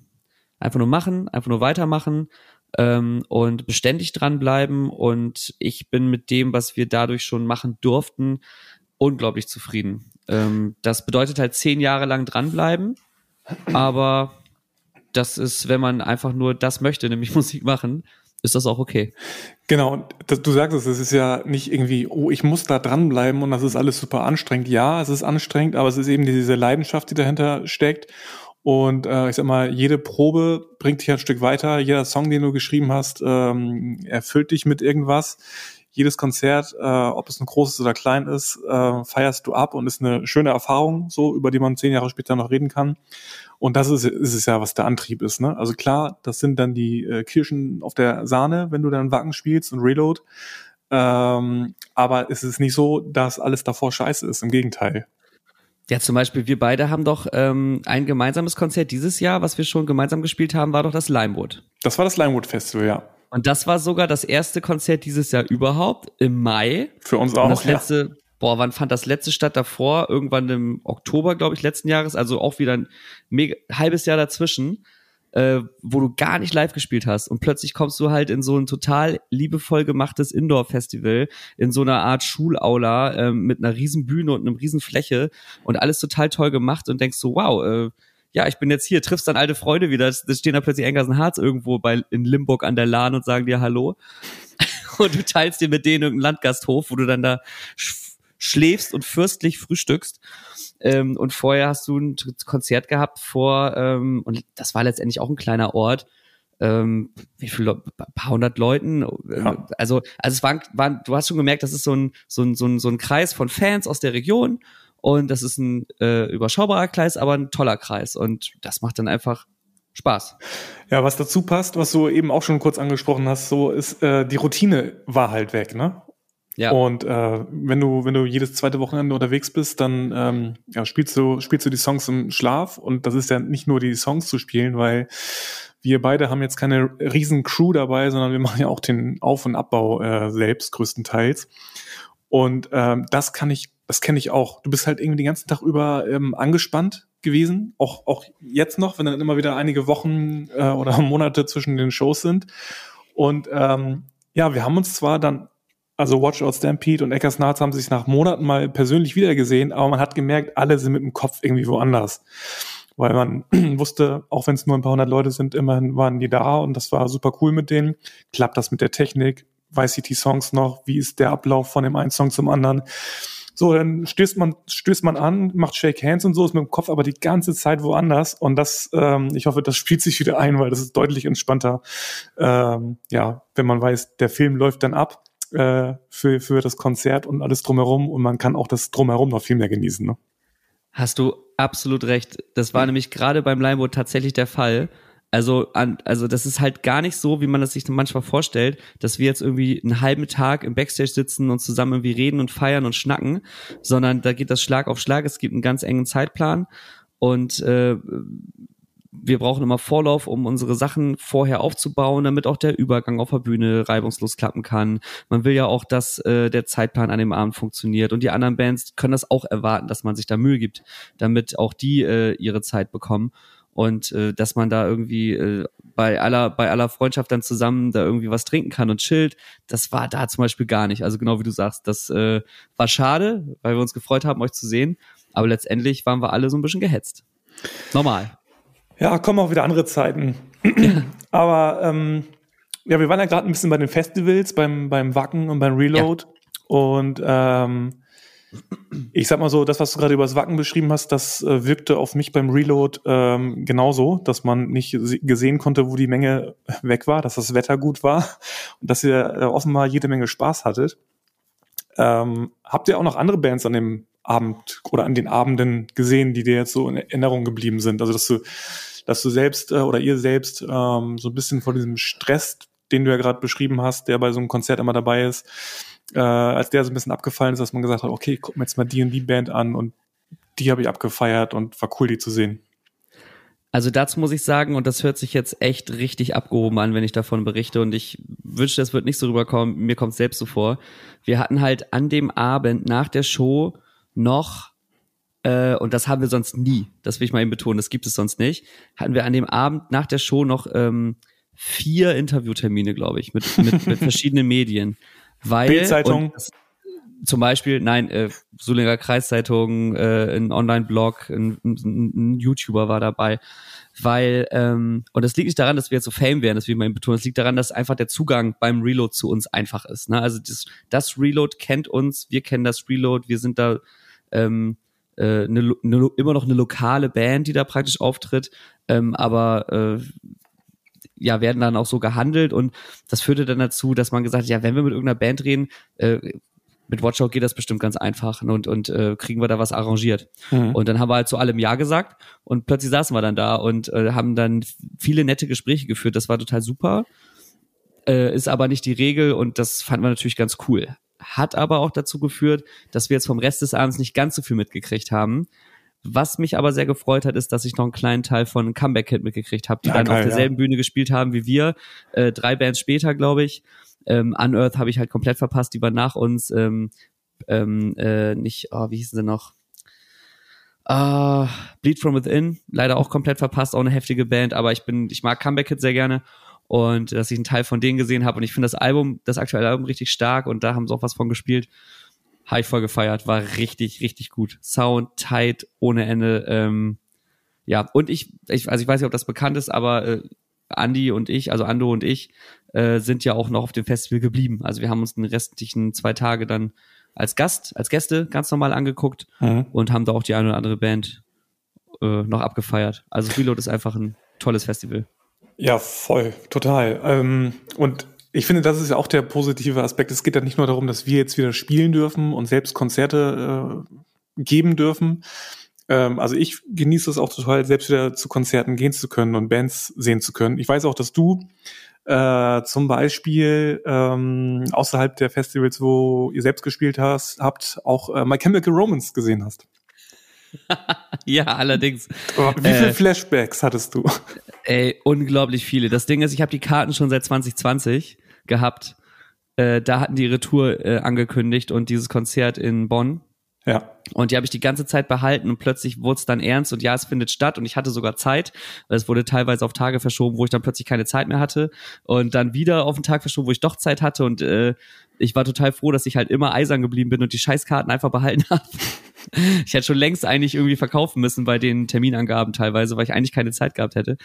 Einfach nur machen, einfach nur weitermachen ähm, und beständig dranbleiben. Und ich bin mit dem, was wir dadurch schon machen durften, unglaublich zufrieden. Ähm, das bedeutet halt zehn Jahre lang dranbleiben aber das ist, wenn man einfach nur das möchte, nämlich Musik machen, ist das auch okay. Genau, das, du sagst es, es ist ja nicht irgendwie, oh, ich muss da dranbleiben und das ist alles super anstrengend. Ja, es ist anstrengend, aber es ist eben diese Leidenschaft, die dahinter steckt. Und äh, ich sag mal, jede Probe bringt dich ein Stück weiter. Jeder Song, den du geschrieben hast, ähm, erfüllt dich mit irgendwas. Jedes Konzert, äh, ob es ein großes oder klein ist, äh, feierst du ab und ist eine schöne Erfahrung, so über die man zehn Jahre später noch reden kann. Und das ist, ist es ja, was der Antrieb ist. Ne? Also klar, das sind dann die äh, Kirschen auf der Sahne, wenn du dann Wacken spielst und Reload. Ähm, aber es ist nicht so, dass alles davor scheiße ist. Im Gegenteil. Ja, zum Beispiel, wir beide haben doch ähm, ein gemeinsames Konzert dieses Jahr, was wir schon gemeinsam gespielt haben, war doch das Limewood. Das war das Limewood Festival, ja. Und das war sogar das erste Konzert dieses Jahr überhaupt im Mai. Für uns auch. Und das letzte, ja. Boah, wann fand das letzte statt davor? Irgendwann im Oktober, glaube ich, letzten Jahres. Also auch wieder ein mega, halbes Jahr dazwischen äh, wo du gar nicht live gespielt hast und plötzlich kommst du halt in so ein total liebevoll gemachtes Indoor-Festival, in so einer Art Schulaula äh, mit einer riesen Bühne und einem riesen Fläche und alles total toll gemacht und denkst so, wow, äh, ja, ich bin jetzt hier, triffst dann alte Freunde wieder, da stehen da plötzlich Engersen Harz irgendwo bei, in Limburg an der Lahn und sagen dir Hallo und du teilst dir mit denen irgendeinen Landgasthof, wo du dann da schläfst und fürstlich frühstückst ähm, und vorher hast du ein Konzert gehabt vor, ähm, und das war letztendlich auch ein kleiner Ort, ähm, wie viele, ein paar hundert Leuten. Ja. Also, also es waren, waren, du hast schon gemerkt, das ist so ein, so ein, so ein, so ein Kreis von Fans aus der Region und das ist ein äh, überschaubarer Kreis, aber ein toller Kreis und das macht dann einfach Spaß. Ja, was dazu passt, was du eben auch schon kurz angesprochen hast, so ist äh, die Routine war halt weg, ne? Ja. Und äh, wenn du wenn du jedes zweite Wochenende unterwegs bist, dann ähm, ja, spielst du spielst du die Songs im Schlaf und das ist ja nicht nur die Songs zu spielen, weil wir beide haben jetzt keine riesen Crew dabei, sondern wir machen ja auch den Auf- und Abbau äh, selbst größtenteils. Und ähm, das kann ich, das kenne ich auch. Du bist halt irgendwie den ganzen Tag über ähm, angespannt gewesen, auch auch jetzt noch, wenn dann immer wieder einige Wochen äh, oder Monate zwischen den Shows sind. Und ähm, ja, wir haben uns zwar dann also Watch Out Stampede und Eckers Narz haben sich nach Monaten mal persönlich wiedergesehen, aber man hat gemerkt, alle sind mit dem Kopf irgendwie woanders. Weil man wusste, auch wenn es nur ein paar hundert Leute sind, immerhin waren die da und das war super cool mit denen. Klappt das mit der Technik? Weiß ich die Songs noch? Wie ist der Ablauf von dem einen Song zum anderen? So, dann stößt man, stößt man an, macht Shake Hands und so, ist mit dem Kopf aber die ganze Zeit woanders. Und das, ähm, ich hoffe, das spielt sich wieder ein, weil das ist deutlich entspannter. Ähm, ja, wenn man weiß, der Film läuft dann ab äh, für, für das Konzert und alles drumherum und man kann auch das drumherum noch viel mehr genießen. Ne? Hast du absolut recht. Das war nämlich gerade beim Limeboat tatsächlich der Fall. Also, an, also das ist halt gar nicht so, wie man das sich manchmal vorstellt, dass wir jetzt irgendwie einen halben Tag im Backstage sitzen und zusammen irgendwie reden und feiern und schnacken, sondern da geht das Schlag auf Schlag. Es gibt einen ganz engen Zeitplan und äh, wir brauchen immer Vorlauf, um unsere Sachen vorher aufzubauen, damit auch der Übergang auf der Bühne reibungslos klappen kann. Man will ja auch, dass äh, der Zeitplan an dem Abend funktioniert und die anderen Bands können das auch erwarten, dass man sich da Mühe gibt, damit auch die äh, ihre Zeit bekommen und äh, dass man da irgendwie äh, bei aller bei aller Freundschaft dann zusammen da irgendwie was trinken kann und chillt. Das war da zum Beispiel gar nicht. Also genau wie du sagst, das äh, war schade, weil wir uns gefreut haben, euch zu sehen. Aber letztendlich waren wir alle so ein bisschen gehetzt. Normal. Ja, kommen auch wieder andere Zeiten. Aber ähm, ja, wir waren ja gerade ein bisschen bei den Festivals, beim, beim Wacken und beim Reload. Ja. Und ähm, ich sag mal so, das, was du gerade über das Wacken beschrieben hast, das äh, wirkte auf mich beim Reload ähm, genauso, dass man nicht gesehen konnte, wo die Menge weg war, dass das Wetter gut war und dass ihr äh, offenbar jede Menge Spaß hattet. Ähm, habt ihr auch noch andere Bands an dem Abend oder an den Abenden gesehen, die dir jetzt so in Erinnerung geblieben sind? Also, dass du dass du selbst äh, oder ihr selbst ähm, so ein bisschen vor diesem Stress, den du ja gerade beschrieben hast, der bei so einem Konzert immer dabei ist, äh, als der so ein bisschen abgefallen ist, dass man gesagt hat, okay, guck mir jetzt mal die und die Band an und die habe ich abgefeiert und war cool, die zu sehen. Also dazu muss ich sagen, und das hört sich jetzt echt richtig abgehoben an, wenn ich davon berichte, und ich wünsche, das wird nicht so rüberkommen, mir kommt es selbst so vor. Wir hatten halt an dem Abend nach der Show noch äh, und das haben wir sonst nie, das will ich mal eben betonen, das gibt es sonst nicht, hatten wir an dem Abend nach der Show noch ähm, vier Interviewtermine, glaube ich, mit, mit, mit verschiedenen Medien. Weil, Bildzeitung. zum Beispiel, nein, äh, Sulinger Kreiszeitung, äh, ein Online-Blog, ein, ein, ein, YouTuber war dabei, weil, ähm, und das liegt nicht daran, dass wir jetzt so Fame werden, das will ich mal betonen, es liegt daran, dass einfach der Zugang beim Reload zu uns einfach ist. Ne? Also das, das Reload kennt uns, wir kennen das Reload, wir sind da ähm, äh, ne, ne, immer noch eine lokale Band, die da praktisch auftritt, ähm, aber äh, ja, werden dann auch so gehandelt und das führte dann dazu, dass man gesagt hat, ja, wenn wir mit irgendeiner Band reden, äh, mit Watchout geht das bestimmt ganz einfach und, und äh, kriegen wir da was arrangiert. Mhm. Und dann haben wir halt zu allem Ja gesagt und plötzlich saßen wir dann da und äh, haben dann viele nette Gespräche geführt. Das war total super. Äh, ist aber nicht die Regel und das fanden wir natürlich ganz cool. Hat aber auch dazu geführt, dass wir jetzt vom Rest des Abends nicht ganz so viel mitgekriegt haben. Was mich aber sehr gefreut hat, ist, dass ich noch einen kleinen Teil von Comeback Kid mitgekriegt habe, die ja, dann geil, auf derselben ja. Bühne gespielt haben wie wir, äh, drei Bands später, glaube ich. Ähm, Unearth habe ich halt komplett verpasst, die war nach uns. Ähm, ähm, äh, nicht, oh, wie hießen sie noch? Uh, Bleed from Within, leider auch komplett verpasst, auch eine heftige Band, aber ich bin, ich mag Comeback Kid sehr gerne und dass ich einen Teil von denen gesehen habe und ich finde das Album, das aktuelle Album richtig stark und da haben sie auch was von gespielt. Habe ich voll gefeiert, war richtig, richtig gut. Sound, tight, ohne Ende. Ähm, ja, und ich, ich, also ich weiß nicht, ob das bekannt ist, aber äh, Andy und ich, also Ando und ich, äh, sind ja auch noch auf dem Festival geblieben. Also wir haben uns den restlichen zwei Tage dann als Gast, als Gäste ganz normal angeguckt mhm. und haben da auch die eine oder andere Band äh, noch abgefeiert. Also Reload ist einfach ein tolles Festival. Ja, voll, total. Ähm, und ich finde, das ist ja auch der positive Aspekt. Es geht ja nicht nur darum, dass wir jetzt wieder spielen dürfen und selbst Konzerte äh, geben dürfen. Ähm, also ich genieße es auch total, selbst wieder zu Konzerten gehen zu können und Bands sehen zu können. Ich weiß auch, dass du äh, zum Beispiel ähm, außerhalb der Festivals, wo ihr selbst gespielt hast, habt, auch äh, My Chemical Romance gesehen hast. ja, allerdings. Wie viele äh, Flashbacks hattest du? Ey, unglaublich viele. Das Ding ist, ich habe die Karten schon seit 2020 gehabt. Äh, da hatten die ihre Tour äh, angekündigt und dieses Konzert in Bonn. Ja. Und die habe ich die ganze Zeit behalten und plötzlich wurde es dann ernst und ja, es findet statt und ich hatte sogar Zeit. Es wurde teilweise auf Tage verschoben, wo ich dann plötzlich keine Zeit mehr hatte und dann wieder auf den Tag verschoben, wo ich doch Zeit hatte und äh, ich war total froh, dass ich halt immer eisern geblieben bin und die Scheißkarten einfach behalten habe. Ich hätte schon längst eigentlich irgendwie verkaufen müssen bei den Terminangaben teilweise, weil ich eigentlich keine Zeit gehabt hätte.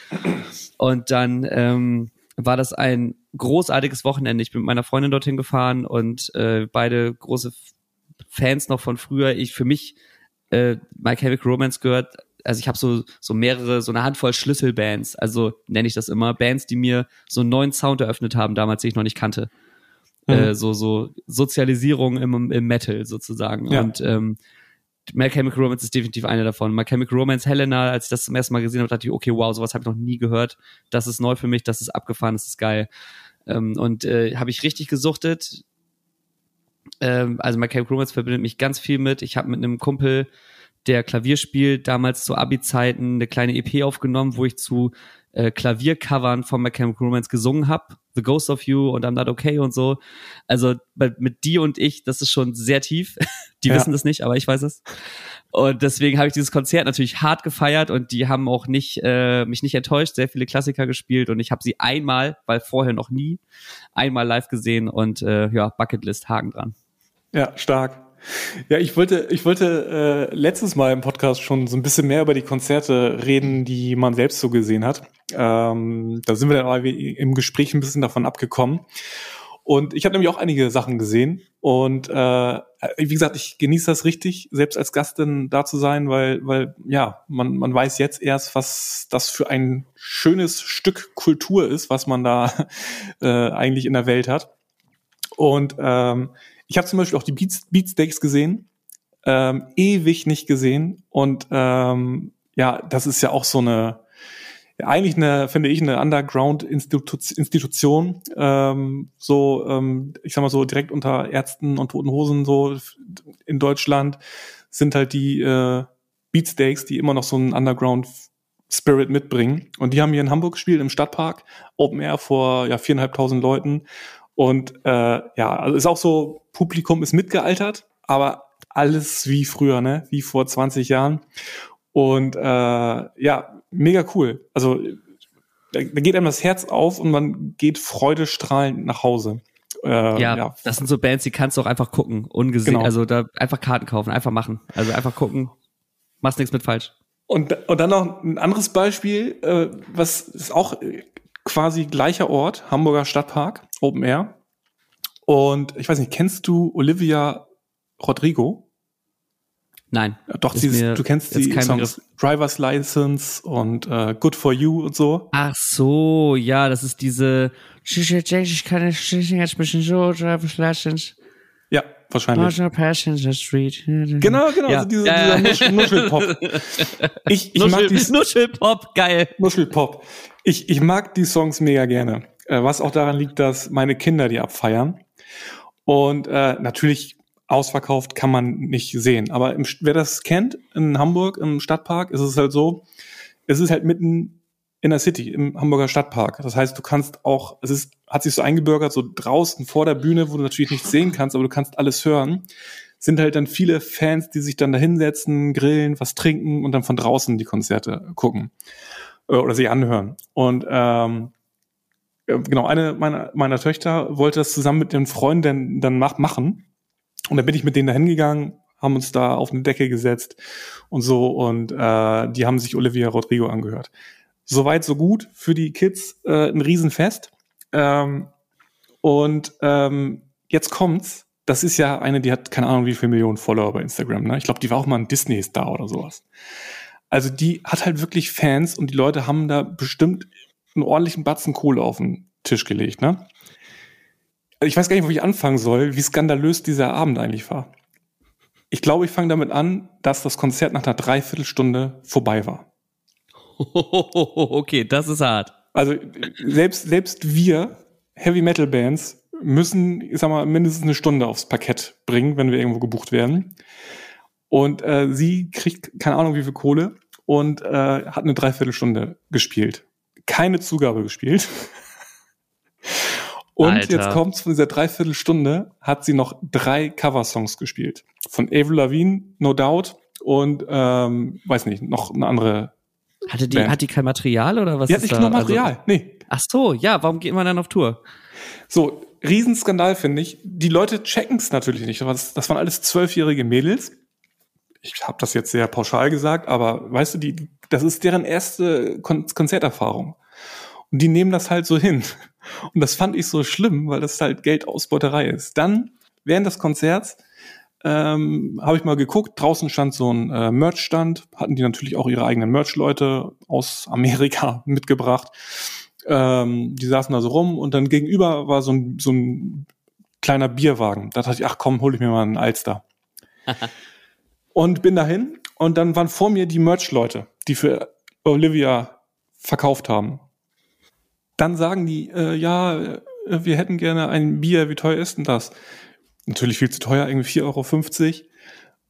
Und dann ähm, war das ein großartiges Wochenende. Ich bin mit meiner Freundin dorthin gefahren und äh, beide große Fans noch von früher. Ich für mich äh, My Chemical Romance gehört. Also ich habe so so mehrere, so eine Handvoll Schlüsselbands. Also nenne ich das immer Bands, die mir so einen neuen Sound eröffnet haben, damals die ich noch nicht kannte. Mhm. Äh, so so Sozialisierung im, im Metal sozusagen. Ja. Und ähm, My Chemical Romance ist definitiv eine davon. My Chemical Romance Helena, als ich das zum ersten Mal gesehen habe, dachte ich, okay, wow, sowas habe ich noch nie gehört. Das ist neu für mich, das ist abgefahren, das ist geil. Ähm, und äh, habe ich richtig gesuchtet. Ähm, also My Chemical verbindet mich ganz viel mit. Ich habe mit einem Kumpel, der Klavier spielt, damals zu Abi-Zeiten eine kleine EP aufgenommen, wo ich zu äh, Klaviercovern von My Chemical Romance gesungen habe. The Ghost of You und I'm Not Okay und so. Also mit die und ich, das ist schon sehr tief. Die ja. wissen das nicht, aber ich weiß es. Und deswegen habe ich dieses Konzert natürlich hart gefeiert und die haben auch nicht äh, mich nicht enttäuscht, sehr viele Klassiker gespielt und ich habe sie einmal, weil vorher noch nie, einmal live gesehen und äh, ja, Bucketlist Haken dran. Ja, stark. Ja, ich wollte, ich wollte äh, letztes Mal im Podcast schon so ein bisschen mehr über die Konzerte reden, die man selbst so gesehen hat. Ähm, da sind wir dann aber im Gespräch ein bisschen davon abgekommen. Und ich habe nämlich auch einige Sachen gesehen. Und äh, wie gesagt, ich genieße das richtig, selbst als Gastin da zu sein, weil, weil ja, man, man weiß jetzt erst, was das für ein schönes Stück Kultur ist, was man da äh, eigentlich in der Welt hat. Und ähm, ich habe zum Beispiel auch die Beats, Beatsteaks gesehen, ähm, ewig nicht gesehen. Und ähm, ja, das ist ja auch so eine, eigentlich eine, finde ich, eine Underground-Institution. Ähm, so, ähm, ich sag mal so, direkt unter Ärzten und Toten Hosen so in Deutschland sind halt die äh, Beatsteaks, die immer noch so einen Underground Spirit mitbringen. Und die haben hier in Hamburg gespielt, im Stadtpark, Open Air vor ja, viereinhalbtausend Leuten. Und äh, ja, also ist auch so, Publikum ist mitgealtert, aber alles wie früher, ne? Wie vor 20 Jahren. Und äh, ja, mega cool. Also da, da geht einem das Herz auf und man geht freudestrahlend nach Hause. Äh, ja, ja, das sind so Bands, die kannst du auch einfach gucken, ungesehen. Genau. Also da einfach Karten kaufen, einfach machen. Also einfach gucken, machst nichts mit falsch. Und, und dann noch ein anderes Beispiel, äh, was ist auch quasi gleicher Ort, Hamburger Stadtpark, Open Air. Und ich weiß nicht, kennst du Olivia Rodrigo? Nein. Doch, dieses, du kennst die Songs Begriff. Driver's License und äh, Good for You und so. Ach so, ja, das ist diese ich kann nicht bisschen so Driver's License. Ja, wahrscheinlich. Passenger Street. Genau, genau, ja. also dieser, ja. dieser Nuschelpop. Ich, ich Nuschel, mag die Nuschelpop, geil. Nuschelpop. Ich, ich mag die Songs mega gerne. Äh, was auch daran liegt, dass meine Kinder die abfeiern. Und äh, natürlich ausverkauft kann man nicht sehen. Aber im, wer das kennt, in Hamburg, im Stadtpark, ist es halt so, es ist halt mitten in der City, im Hamburger Stadtpark. Das heißt, du kannst auch, es ist, hat sich so eingebürgert, so draußen vor der Bühne, wo du natürlich nichts sehen kannst, aber du kannst alles hören, sind halt dann viele Fans, die sich dann da hinsetzen, grillen, was trinken und dann von draußen die Konzerte gucken äh, oder sie anhören. Und ähm, äh, genau, eine meiner, meiner Töchter wollte das zusammen mit den Freunden dann machen. Und dann bin ich mit denen da hingegangen, haben uns da auf eine Decke gesetzt und so und äh, die haben sich Olivia Rodrigo angehört. Soweit, so gut. Für die Kids äh, ein Riesenfest. Ähm, und ähm, jetzt kommt's. Das ist ja eine, die hat keine Ahnung, wie viele Millionen Follower bei Instagram. Ne? Ich glaube, die war auch mal ein Disney-Star oder sowas. Also die hat halt wirklich Fans und die Leute haben da bestimmt einen ordentlichen Batzen Kohle auf den Tisch gelegt. Ne? Also ich weiß gar nicht, wo ich anfangen soll, wie skandalös dieser Abend eigentlich war. Ich glaube, ich fange damit an, dass das Konzert nach einer Dreiviertelstunde vorbei war. Okay, das ist hart. Also selbst, selbst wir Heavy Metal Bands müssen, ich sag mal, mindestens eine Stunde aufs Parkett bringen, wenn wir irgendwo gebucht werden. Und äh, sie kriegt keine Ahnung wie viel Kohle und äh, hat eine Dreiviertelstunde gespielt. Keine Zugabe gespielt. und Alter. jetzt kommt's von dieser Dreiviertelstunde, hat sie noch drei Coversongs gespielt. Von Avril Lavigne, No Doubt und ähm, weiß nicht, noch eine andere hatte die, hat die kein Material oder was? Die hat nicht nur Material, also, nee. Ach so, ja, warum geht man dann auf Tour? So, Riesenskandal finde ich. Die Leute checken es natürlich nicht. Das, das waren alles zwölfjährige Mädels. Ich habe das jetzt sehr pauschal gesagt, aber weißt du, die, das ist deren erste Kon Konzerterfahrung. Und die nehmen das halt so hin. Und das fand ich so schlimm, weil das halt Geldausbeuterei ist. Dann, während des Konzerts, ähm, habe ich mal geguckt, draußen stand so ein äh, Merch-Stand, hatten die natürlich auch ihre eigenen Merch-Leute aus Amerika mitgebracht. Ähm, die saßen da so rum und dann gegenüber war so ein, so ein kleiner Bierwagen. Da dachte ich, ach komm, hol ich mir mal einen Alster. und bin dahin und dann waren vor mir die Merch-Leute, die für Olivia verkauft haben. Dann sagen die, äh, ja, äh, wir hätten gerne ein Bier, wie teuer ist denn das? Natürlich viel zu teuer, irgendwie 4,50 Euro.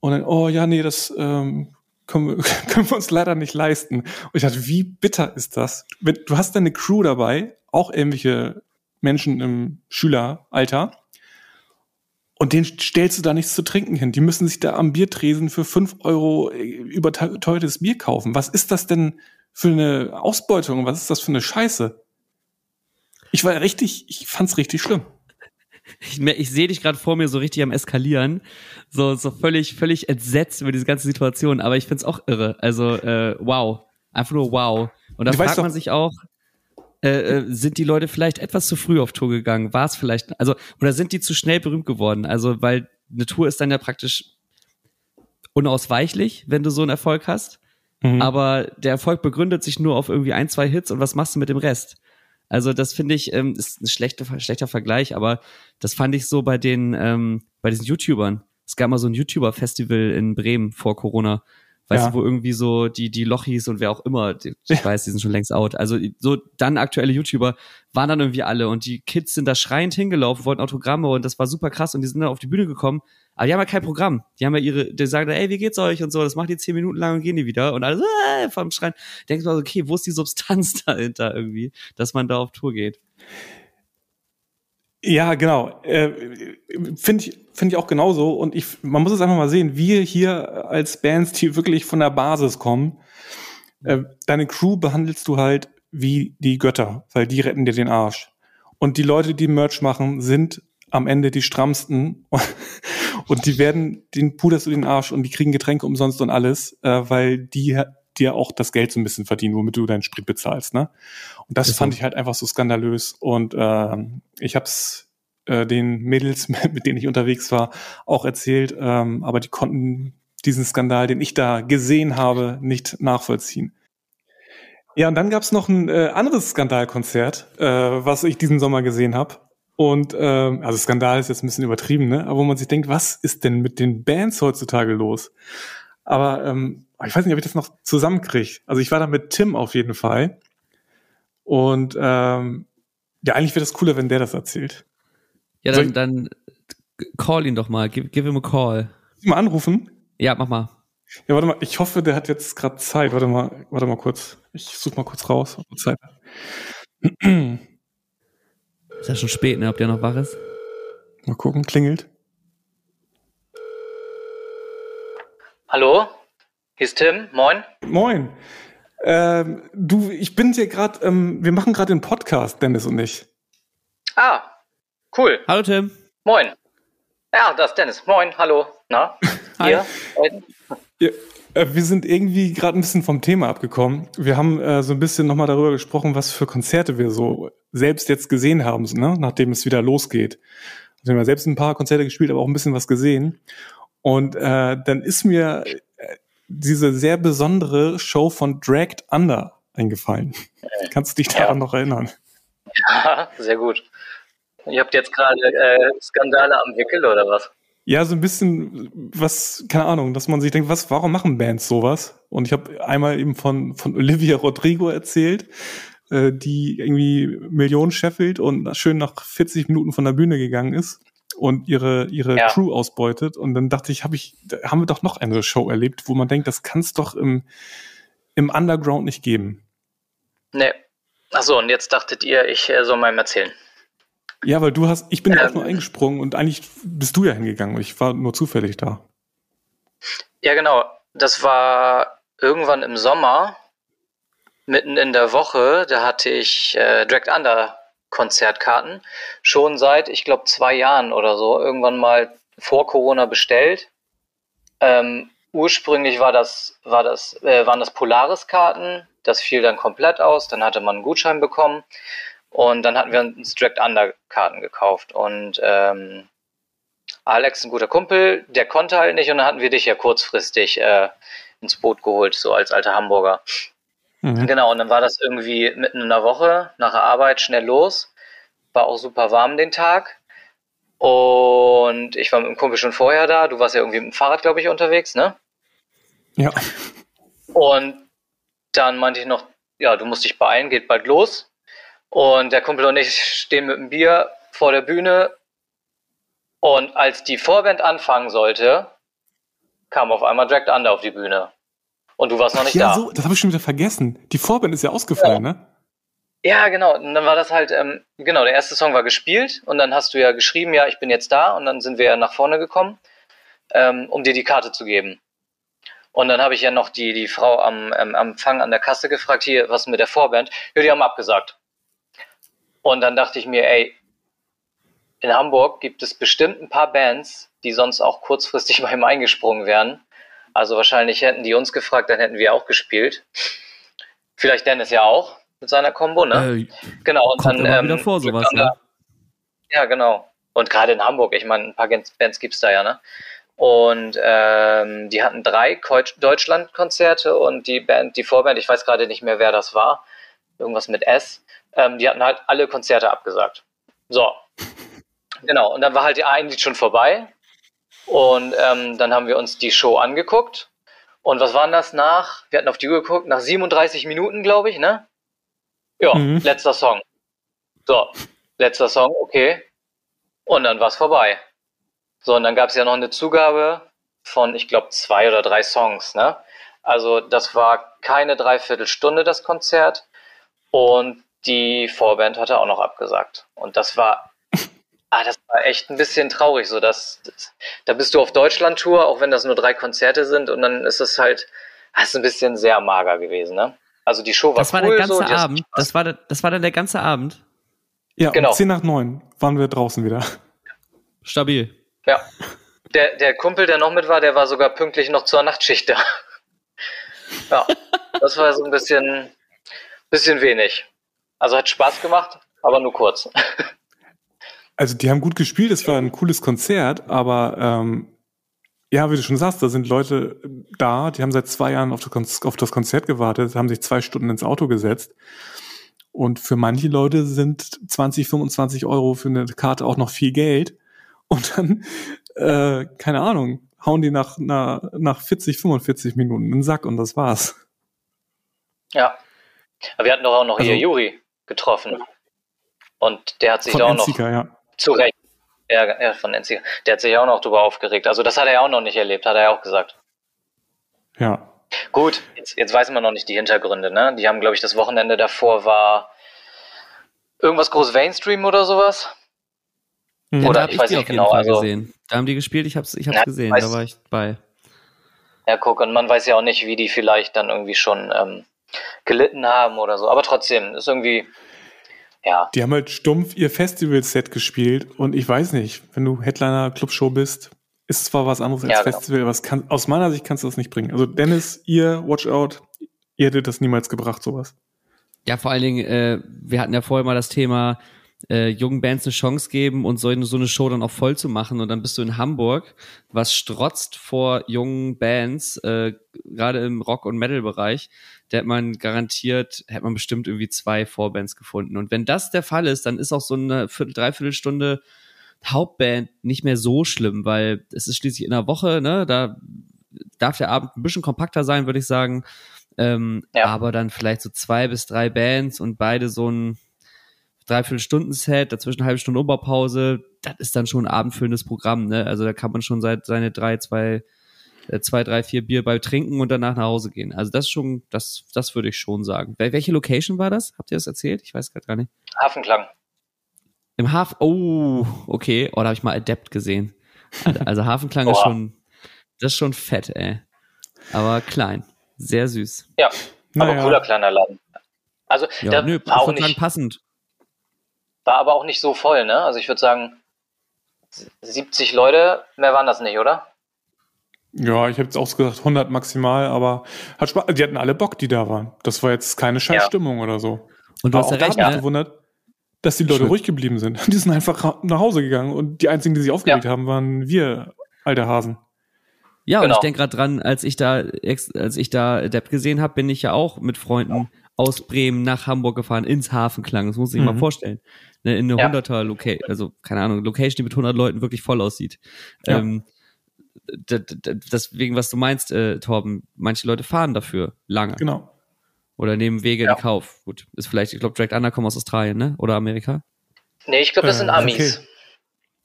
Und dann, oh ja, nee, das ähm, können, wir, können wir uns leider nicht leisten. Und ich dachte, wie bitter ist das? Du hast deine Crew dabei, auch irgendwelche Menschen im Schüleralter. Und denen stellst du da nichts zu trinken hin. Die müssen sich da am Biertresen für 5 Euro äh, überteuertes Bier kaufen. Was ist das denn für eine Ausbeutung? Was ist das für eine Scheiße? Ich war richtig, ich fand's richtig schlimm ich, ich sehe dich gerade vor mir so richtig am eskalieren, so so völlig völlig entsetzt über diese ganze Situation. Aber ich find's auch irre. Also äh, wow, einfach nur wow. Und da du fragt man sich auch, äh, äh, sind die Leute vielleicht etwas zu früh auf Tour gegangen? War es vielleicht, also oder sind die zu schnell berühmt geworden? Also weil eine Tour ist dann ja praktisch unausweichlich, wenn du so einen Erfolg hast. Mhm. Aber der Erfolg begründet sich nur auf irgendwie ein, zwei Hits und was machst du mit dem Rest? Also das finde ich, ähm, ist ein schlechter, schlechter Vergleich, aber das fand ich so bei den, ähm, bei diesen YouTubern. Es gab mal so ein YouTuber-Festival in Bremen vor Corona. Weißt ja. du, wo irgendwie so die, die Lochis und wer auch immer, die, ich ja. weiß, die sind schon längst out. Also so dann aktuelle YouTuber waren dann irgendwie alle und die Kids sind da schreiend hingelaufen, wollten Autogramme und das war super krass und die sind dann auf die Bühne gekommen aber die haben ja kein Programm. Die haben ja ihre, die sagen, ey, wie geht's euch und so, das macht die zehn Minuten lang und gehen die wieder. Und alles äh, vom Schreien. Denkst du mal, okay, wo ist die Substanz dahinter irgendwie, dass man da auf Tour geht? Ja, genau. Äh, Finde ich, find ich auch genauso. Und ich, man muss es einfach mal sehen, wir hier als Bands, die wirklich von der Basis kommen, äh, deine Crew behandelst du halt wie die Götter, weil die retten dir den Arsch. Und die Leute, die Merch machen, sind am Ende die strammsten und die werden, den puderst du den Arsch und die kriegen Getränke umsonst und alles, äh, weil die dir auch das Geld so ein bisschen verdienen, womit du deinen Sprit bezahlst, ne? Und das, das fand ich halt einfach so skandalös und äh, ich hab's äh, den Mädels, mit denen ich unterwegs war, auch erzählt, ähm, aber die konnten diesen Skandal, den ich da gesehen habe, nicht nachvollziehen. Ja, und dann gab's noch ein äh, anderes Skandalkonzert, äh, was ich diesen Sommer gesehen habe. Und ähm, also Skandal ist jetzt ein bisschen übertrieben, ne? Aber wo man sich denkt, was ist denn mit den Bands heutzutage los? Aber ähm, ich weiß nicht, ob ich das noch zusammenkriege. Also ich war da mit Tim auf jeden Fall. Und ähm, ja, eigentlich wäre das cooler, wenn der das erzählt. Ja, dann, dann call ihn doch mal. Give, give him a call. Mal anrufen? Ja, mach mal. Ja, warte mal. Ich hoffe, der hat jetzt gerade Zeit. Warte mal, warte mal kurz. Ich suche mal kurz raus, ob er Zeit hat. Ist ja schon spät, ne? Ob der noch wach ist? Mal gucken, klingelt. Hallo, hier ist Tim. Moin. Moin. Ähm, du, ich bin hier gerade, ähm, wir machen gerade den Podcast, Dennis und ich. Ah, cool. Hallo Tim. Moin. Ja, das ist Dennis. Moin, hallo. Na, hier. Ja, äh, wir sind irgendwie gerade ein bisschen vom Thema abgekommen. Wir haben äh, so ein bisschen nochmal darüber gesprochen, was für Konzerte wir so selbst jetzt gesehen haben, ne? nachdem es wieder losgeht. Also wir haben selbst ein paar Konzerte gespielt, aber auch ein bisschen was gesehen. Und äh, dann ist mir diese sehr besondere Show von Dragged Under eingefallen. Kannst du dich daran ja. noch erinnern? Ja, sehr gut. Ihr habt jetzt gerade äh, Skandale am Wickel oder was? Ja, so ein bisschen, was, keine Ahnung, dass man sich denkt, was, warum machen Bands sowas? Und ich habe einmal eben von, von Olivia Rodrigo erzählt, äh, die irgendwie Millionen scheffelt und schön nach 40 Minuten von der Bühne gegangen ist und ihre ihre ja. Crew ausbeutet und dann dachte ich, habe ich haben wir doch noch eine Show erlebt, wo man denkt, das kann es doch im im Underground nicht geben. Nee. Achso, und jetzt dachtet ihr, ich äh, soll mal erzählen. Ja, weil du hast, ich bin ähm, ja auch nur eingesprungen und eigentlich bist du ja hingegangen und ich war nur zufällig da. Ja, genau. Das war irgendwann im Sommer, mitten in der Woche, da hatte ich äh, Dragged Under Konzertkarten schon seit, ich glaube, zwei Jahren oder so, irgendwann mal vor Corona bestellt. Ähm, ursprünglich war das, war das, äh, waren das Polaris-Karten, das fiel dann komplett aus, dann hatte man einen Gutschein bekommen. Und dann hatten wir uns Direct Under-Karten gekauft. Und ähm, Alex, ein guter Kumpel, der konnte halt nicht. Und dann hatten wir dich ja kurzfristig äh, ins Boot geholt, so als alter Hamburger. Mhm. Genau, und dann war das irgendwie mitten in der Woche, nach der Arbeit schnell los. War auch super warm den Tag. Und ich war mit dem Kumpel schon vorher da. Du warst ja irgendwie mit dem Fahrrad, glaube ich, unterwegs, ne? Ja. Und dann meinte ich noch, ja, du musst dich beeilen, geht bald los. Und der Kumpel und ich stehen mit dem Bier vor der Bühne. Und als die Vorband anfangen sollte, kam auf einmal Dragged Under auf die Bühne. Und du warst noch nicht ja, da. So, das habe ich schon wieder vergessen. Die Vorband ist ja ausgefallen, ja. ne? Ja, genau. Und dann war das halt, ähm, genau, der erste Song war gespielt und dann hast du ja geschrieben, ja, ich bin jetzt da und dann sind wir ja nach vorne gekommen, ähm, um dir die Karte zu geben. Und dann habe ich ja noch die, die Frau am ähm, Empfang an der Kasse gefragt, hier, was mit der Vorband? Ja, die haben abgesagt. Und dann dachte ich mir, ey, in Hamburg gibt es bestimmt ein paar Bands, die sonst auch kurzfristig mal ihm eingesprungen wären. Also wahrscheinlich hätten die uns gefragt, dann hätten wir auch gespielt. Vielleicht Dennis ja auch mit seiner Combo, ne? Äh, genau. Und dann ähm, wieder vor sowas, ne? Ja, genau. Und gerade in Hamburg, ich meine, ein paar Bands gibt's da ja, ne? Und ähm, die hatten drei Deutschland-Konzerte und die Band, die Vorband, ich weiß gerade nicht mehr, wer das war, irgendwas mit S, ähm, die hatten halt alle Konzerte abgesagt. So. Genau. Und dann war halt die ein Lied schon vorbei und ähm, dann haben wir uns die Show angeguckt. Und was waren das nach? Wir hatten auf die Uhr geguckt, nach 37 Minuten, glaube ich, ne? Ja, mhm. letzter Song. So, letzter Song, okay. Und dann war es vorbei. So, und dann gab es ja noch eine Zugabe von, ich glaube, zwei oder drei Songs, ne? Also das war keine Dreiviertelstunde, das Konzert. Und die Vorband hatte auch noch abgesagt. Und das war Ah, das war echt ein bisschen traurig, so dass da bist du auf Deutschland-Tour, auch wenn das nur drei Konzerte sind, und dann ist es halt, das ist ein bisschen sehr mager gewesen, ne? Also die Show war Das war cool, der ganze so, Abend. Das war, das war dann der ganze Abend. Ja, genau. um 10 nach 9 waren wir draußen wieder. Stabil. Ja. Der, der Kumpel, der noch mit war, der war sogar pünktlich noch zur Nachtschicht da. Ja, das war so ein bisschen, bisschen wenig. Also hat Spaß gemacht, aber nur kurz. Also die haben gut gespielt, es war ein cooles Konzert, aber ähm, ja, wie du schon sagst, da sind Leute da, die haben seit zwei Jahren auf das, auf das Konzert gewartet, haben sich zwei Stunden ins Auto gesetzt. Und für manche Leute sind 20, 25 Euro für eine Karte auch noch viel Geld. Und dann, äh, keine Ahnung, hauen die nach, nach, nach 40, 45 Minuten in den Sack und das war's. Ja. Aber wir hatten doch auch noch also, hier Juri getroffen. Und der hat sich da auch noch ja. Zu Recht. Ja, ja, von Enzika. Der hat sich auch noch drüber aufgeregt. Also das hat er ja auch noch nicht erlebt, hat er ja auch gesagt. Ja. Gut, jetzt, jetzt weiß man noch nicht die Hintergründe, ne? Die haben, glaube ich, das Wochenende davor war irgendwas groß Mainstream oder sowas. Ja, oder ich weiß nicht genau. Also, gesehen. Da haben die gespielt, ich hab's, ich hab's ja, gesehen, weiß, da war ich bei. Ja, guck, und man weiß ja auch nicht, wie die vielleicht dann irgendwie schon ähm, gelitten haben oder so. Aber trotzdem, ist irgendwie, ja. Die haben halt stumpf ihr Festival-Set gespielt und ich weiß nicht, wenn du Headliner Clubshow bist, ist zwar was anderes als ja, genau. Festival, aber kann, aus meiner Sicht kannst du das nicht bringen. Also Dennis, ihr, Watch Out, ihr hättet das niemals gebracht, sowas. Ja, vor allen Dingen, äh, wir hatten ja vorher mal das Thema, äh, jungen Bands eine Chance geben und so, so eine Show dann auch voll zu machen. Und dann bist du in Hamburg, was strotzt vor jungen Bands, äh, gerade im Rock- und Metal-Bereich. Da hätte man garantiert, hätte man bestimmt irgendwie zwei Vorbands gefunden. Und wenn das der Fall ist, dann ist auch so eine Viertel, Dreiviertelstunde Hauptband nicht mehr so schlimm, weil es ist schließlich in der Woche, ne, da darf der Abend ein bisschen kompakter sein, würde ich sagen. Ähm, ja. Aber dann vielleicht so zwei bis drei Bands und beide so ein Dreiviertelstunden-Set, dazwischen eine halbe Stunde Umbaupause, das ist dann schon ein abendfüllendes Programm, ne? Also da kann man schon seit seine drei, zwei, zwei, drei, vier Bier bei trinken und danach nach Hause gehen. Also das schon, das, das würde ich schon sagen. Welche Location war das? Habt ihr das erzählt? Ich weiß gerade gar nicht. Hafenklang. Im Hafen, oh, okay. Oh, da habe ich mal Adept gesehen. Also Hafenklang ist schon, das ist schon fett, ey. Aber klein. Sehr süß. Ja, aber naja. cooler kleiner Laden. Also, ja, der nö, war auch nicht, passend. War aber auch nicht so voll, ne? Also ich würde sagen, 70 Leute, mehr waren das nicht, oder? Ja, ich habe jetzt auch gesagt 100 maximal, aber hat Spaß. Die hatten alle Bock, die da waren. Das war jetzt keine Scheißstimmung ja. oder so. Und du hast ja recht, ne? gewundert, dass die Leute Schön. ruhig geblieben sind. Die sind einfach nach Hause gegangen und die einzigen, die sich aufgeregt ja. haben, waren wir, alte Hasen. Ja, genau. und ich denke gerade dran, als ich da, als ich da Depp gesehen habe, bin ich ja auch mit Freunden aus Bremen nach Hamburg gefahren, ins Hafenklang. Das muss ich mhm. mal vorstellen. Ne, in eine ja. 100er Location, also keine Ahnung, Location, die mit 100 Leuten wirklich voll aussieht. Ja. Ähm, deswegen, was du meinst, äh, Torben, manche Leute fahren dafür lange. Genau. Oder nehmen Wege ja. in Kauf. Gut, ist vielleicht, ich glaube, Direct Under kommen aus Australien, ne? Oder Amerika? Nee, ich glaube, das sind äh, Amis. Okay.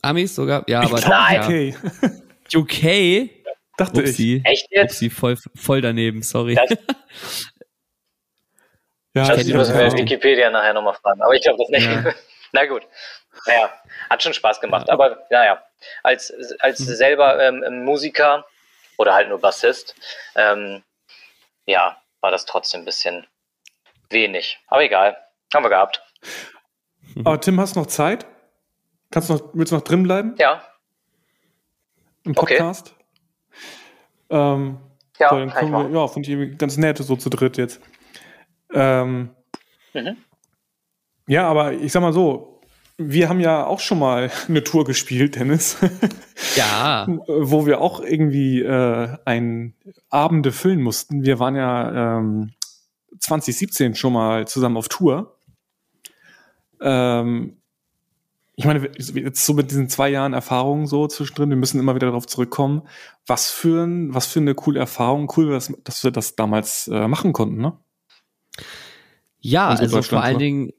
Amis sogar? Ja, aber. Nein. UK. UK? Dachte Upsi. ich. Echt jetzt? Upsi, voll, voll daneben, sorry. Das, ja, das müssen wir Wikipedia nachher nochmal fragen. Aber ich glaube das nicht. Ja. Na gut. Naja, hat schon Spaß gemacht. Ja. Aber naja, als, als mhm. selber ähm, Musiker oder halt nur Bassist, ähm, ja, war das trotzdem ein bisschen wenig. Aber egal. Haben wir gehabt. Aber Tim, hast du noch Zeit? Kannst du noch, willst du noch drin bleiben? Ja. Im Podcast? Okay. Ähm, ja, dann kommen wir, ja, finde ich ganz nett, so zu dritt jetzt. Ähm, mhm. Ja, aber ich sag mal so, wir haben ja auch schon mal eine Tour gespielt, Dennis. Ja. Wo wir auch irgendwie äh, ein Abende füllen mussten. Wir waren ja ähm, 2017 schon mal zusammen auf Tour. Ähm, ich meine, jetzt so mit diesen zwei Jahren Erfahrung so zwischendrin, wir müssen immer wieder darauf zurückkommen, was für, ein, was für eine coole Erfahrung, cool, dass, dass wir das damals äh, machen konnten, ne? Ja, also vor allen Dingen,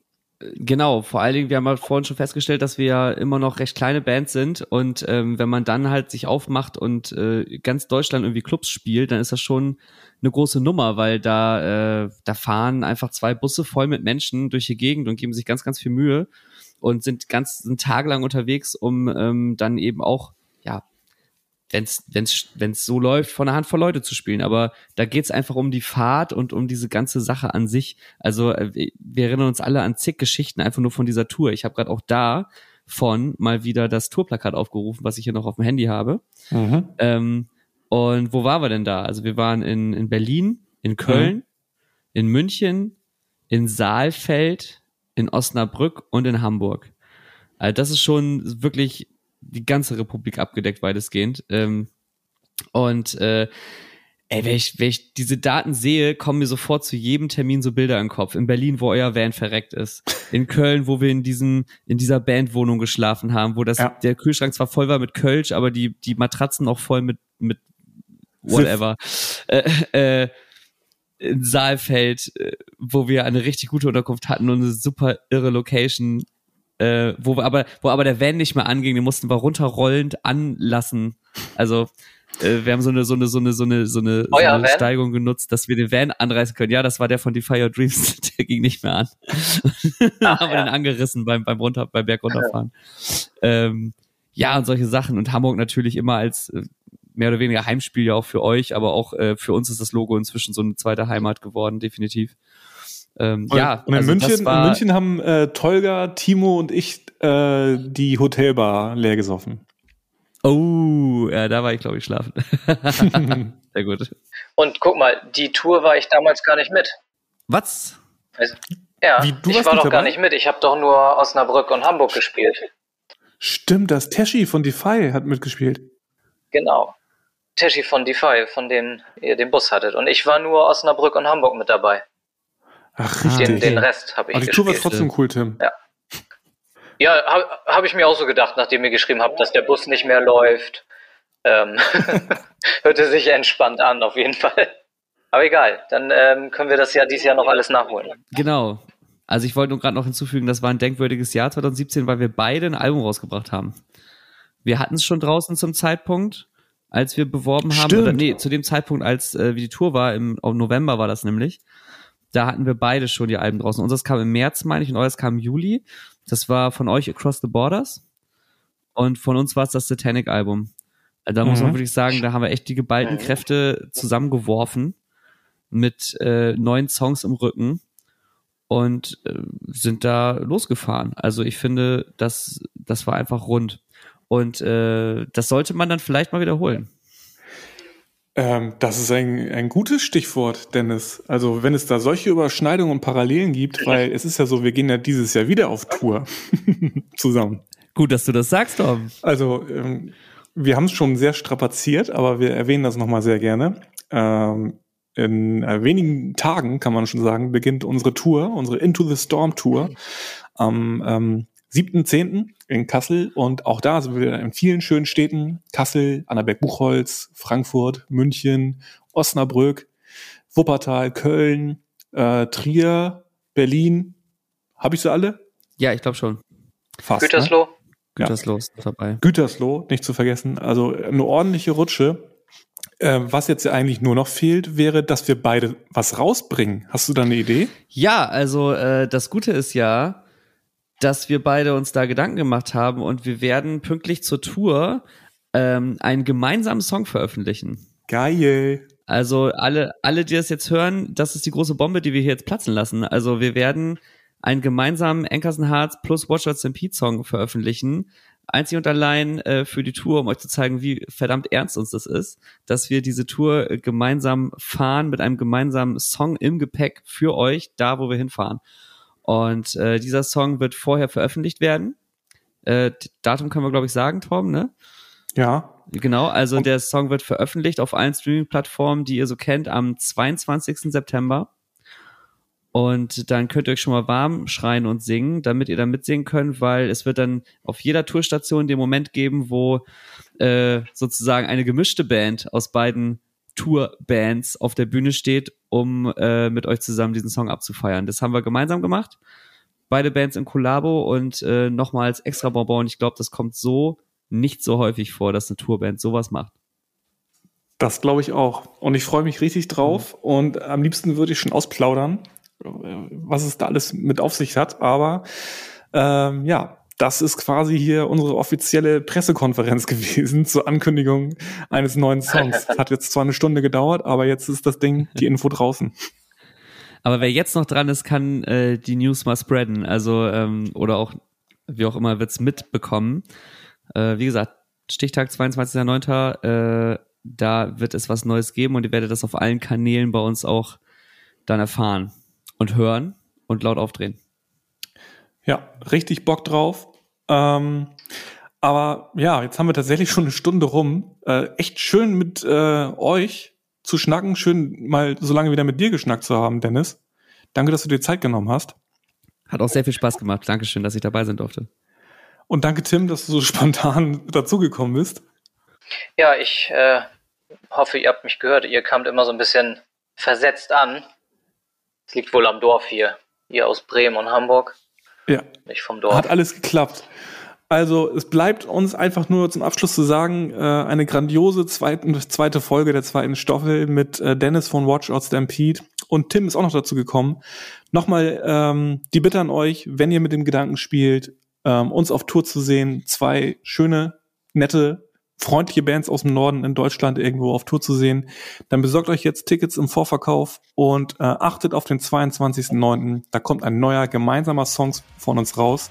genau, vor allen Dingen, wir haben halt vorhin schon festgestellt, dass wir ja immer noch recht kleine Bands sind. Und ähm, wenn man dann halt sich aufmacht und äh, ganz Deutschland irgendwie Clubs spielt, dann ist das schon eine große Nummer, weil da, äh, da fahren einfach zwei Busse voll mit Menschen durch die Gegend und geben sich ganz, ganz viel Mühe und sind ganz sind tagelang unterwegs, um ähm, dann eben auch ja wenn's wenn's wenn's so läuft, von einer Handvoll Leute zu spielen. Aber da geht's einfach um die Fahrt und um diese ganze Sache an sich. Also äh, wir erinnern uns alle an zig Geschichten einfach nur von dieser Tour. Ich habe gerade auch da von mal wieder das Tourplakat aufgerufen, was ich hier noch auf dem Handy habe. Mhm. Ähm, und wo waren wir denn da? Also wir waren in, in Berlin, in Köln, mhm. in München, in Saalfeld, in Osnabrück und in Hamburg. Also das ist schon wirklich die ganze Republik abgedeckt, weitestgehend. Ähm, und äh, ey, wenn ich, wenn ich diese Daten sehe, kommen mir sofort zu jedem Termin so Bilder im Kopf. In Berlin, wo euer Van verreckt ist. In Köln, wo wir in diesem, in dieser Bandwohnung geschlafen haben, wo das, ja. der Kühlschrank zwar voll war mit Kölsch, aber die, die Matratzen auch voll mit, mit whatever. Äh, äh, in Saalfeld, äh, wo wir eine richtig gute Unterkunft hatten und eine super irre Location, äh, wo wir aber, wo aber der Van nicht mehr anging, den mussten wir runterrollend anlassen. Also äh, wir haben so eine so eine so eine so eine so eine, so eine Steigung genutzt, dass wir den Van anreißen können. Ja, das war der von Defy Your Dreams, der ging nicht mehr an. Ach, haben wir ja. den angerissen beim beim runter beim Berg runterfahren. Ja. Ähm, ja und solche Sachen und Hamburg natürlich immer als äh, mehr oder weniger Heimspiel ja auch für euch, aber auch äh, für uns ist das Logo inzwischen so eine zweite Heimat geworden, definitiv. Ähm, und, ja, und in, also München, war, in München haben äh, Tolga, Timo und ich äh, die Hotelbar leer gesoffen. Oh, ja, da war ich, glaube ich, schlafen. Sehr gut. Und guck mal, die Tour war ich damals gar nicht mit. Was? Also, ja, Wie, ich war doch dabei? gar nicht mit. Ich habe doch nur Osnabrück und Hamburg gespielt. Stimmt, das Teschi von Defy hat mitgespielt. Genau. Teschi von Defy, von denen ihr den Bus hattet. Und ich war nur Osnabrück und Hamburg mit dabei. Ach, richtig. Den, den Rest habe ich Aber die Tour war trotzdem cool, Tim. Ja. Ja, habe hab ich mir auch so gedacht, nachdem ihr geschrieben habt, dass der Bus nicht mehr läuft. Ähm, hörte sich entspannt an, auf jeden Fall. Aber egal, dann ähm, können wir das ja dieses Jahr noch alles nachholen. Genau. Also ich wollte nur gerade noch hinzufügen, das war ein denkwürdiges Jahr 2017, weil wir beide ein Album rausgebracht haben. Wir hatten es schon draußen zum Zeitpunkt, als wir beworben haben. Stimmt. Oder nee, zu dem Zeitpunkt, als äh, wie die Tour war, im, im November war das nämlich. Da hatten wir beide schon die Alben draußen. Unseres kam im März, meine ich, und eures kam im Juli. Das war von euch Across the Borders. Und von uns war es das Satanic-Album. Also da mhm. muss man mhm. wirklich sagen, da haben wir echt die geballten Kräfte zusammengeworfen mit äh, neun Songs im Rücken und äh, sind da losgefahren. Also ich finde, das, das war einfach rund. Und äh, das sollte man dann vielleicht mal wiederholen. Ähm, das ist ein, ein gutes Stichwort, Dennis. Also wenn es da solche Überschneidungen und Parallelen gibt, weil es ist ja so, wir gehen ja dieses Jahr wieder auf Tour zusammen. Gut, dass du das sagst, Tom. Also ähm, wir haben es schon sehr strapaziert, aber wir erwähnen das nochmal sehr gerne. Ähm, in äh, wenigen Tagen, kann man schon sagen, beginnt unsere Tour, unsere Into the Storm Tour am ähm, 7.10. in Kassel und auch da sind wir in vielen schönen Städten. Kassel, Annaberg-Buchholz, Frankfurt, München, Osnabrück, Wuppertal, Köln, äh, Trier, Berlin. Habe ich sie alle? Ja, ich glaube schon. Fast. Gütersloh. Ne? Gütersloh ist dabei. Gütersloh, nicht zu vergessen. Also eine ordentliche Rutsche. Äh, was jetzt eigentlich nur noch fehlt, wäre, dass wir beide was rausbringen. Hast du da eine Idee? Ja, also äh, das Gute ist ja, dass wir beide uns da Gedanken gemacht haben und wir werden pünktlich zur Tour ähm, einen gemeinsamen Song veröffentlichen. Geil. Also alle, alle, die das jetzt hören, das ist die große Bombe, die wir hier jetzt platzen lassen. Also wir werden einen gemeinsamen Ankerson Hearts plus Watch Out Stampede Song veröffentlichen. Einzig und allein äh, für die Tour, um euch zu zeigen, wie verdammt ernst uns das ist, dass wir diese Tour gemeinsam fahren mit einem gemeinsamen Song im Gepäck für euch, da wo wir hinfahren. Und äh, dieser Song wird vorher veröffentlicht werden. Äh, Datum können wir, glaube ich, sagen, Tom, ne? Ja. Genau, also Und der Song wird veröffentlicht auf allen Streaming-Plattformen, die ihr so kennt, am 22. September. Und dann könnt ihr euch schon mal warm schreien und singen, damit ihr da mitsingen könnt, weil es wird dann auf jeder Tourstation den Moment geben, wo äh, sozusagen eine gemischte Band aus beiden Tourbands auf der Bühne steht, um äh, mit euch zusammen diesen Song abzufeiern. Das haben wir gemeinsam gemacht. Beide Bands im Kollabo und äh, nochmals extra Bonbon. Ich glaube, das kommt so nicht so häufig vor, dass eine Tourband sowas macht. Das glaube ich auch. Und ich freue mich richtig drauf. Mhm. Und am liebsten würde ich schon ausplaudern, was es da alles mit auf sich hat. Aber ähm, ja, das ist quasi hier unsere offizielle Pressekonferenz gewesen zur Ankündigung eines neuen Songs. Hat jetzt zwar eine Stunde gedauert, aber jetzt ist das Ding, die Info draußen. Aber wer jetzt noch dran ist, kann äh, die News mal spreaden. Also, ähm, oder auch wie auch immer, wird's mitbekommen. Äh, wie gesagt, Stichtag 22.09. Äh, da wird es was Neues geben und ihr werdet das auf allen Kanälen bei uns auch dann erfahren und hören und laut aufdrehen. Ja, richtig Bock drauf. Ähm, aber ja, jetzt haben wir tatsächlich schon eine Stunde rum. Äh, echt schön mit äh, euch zu schnacken. Schön mal so lange wieder mit dir geschnackt zu haben, Dennis. Danke, dass du dir Zeit genommen hast. Hat auch sehr viel Spaß gemacht. Dankeschön, dass ich dabei sein durfte. Und danke, Tim, dass du so spontan dazugekommen bist. Ja, ich äh, hoffe, ihr habt mich gehört. Ihr kamt immer so ein bisschen versetzt an. Es liegt wohl am Dorf hier. Ihr aus Bremen und Hamburg. Ja. Nicht vom Dorf. Hat alles geklappt. Also es bleibt uns einfach nur zum Abschluss zu sagen, äh, eine grandiose zweite, zweite Folge der zweiten Staffel mit äh, Dennis von Watch Out Stampede und Tim ist auch noch dazu gekommen. Nochmal ähm, die Bitte an euch, wenn ihr mit dem Gedanken spielt, ähm, uns auf Tour zu sehen, zwei schöne, nette freundliche Bands aus dem Norden in Deutschland irgendwo auf Tour zu sehen, dann besorgt euch jetzt Tickets im Vorverkauf und äh, achtet auf den 22.09. Da kommt ein neuer gemeinsamer Song von uns raus.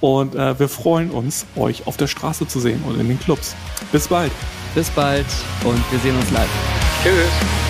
Und äh, wir freuen uns, euch auf der Straße zu sehen und in den Clubs. Bis bald. Bis bald und wir sehen uns live. Tschüss.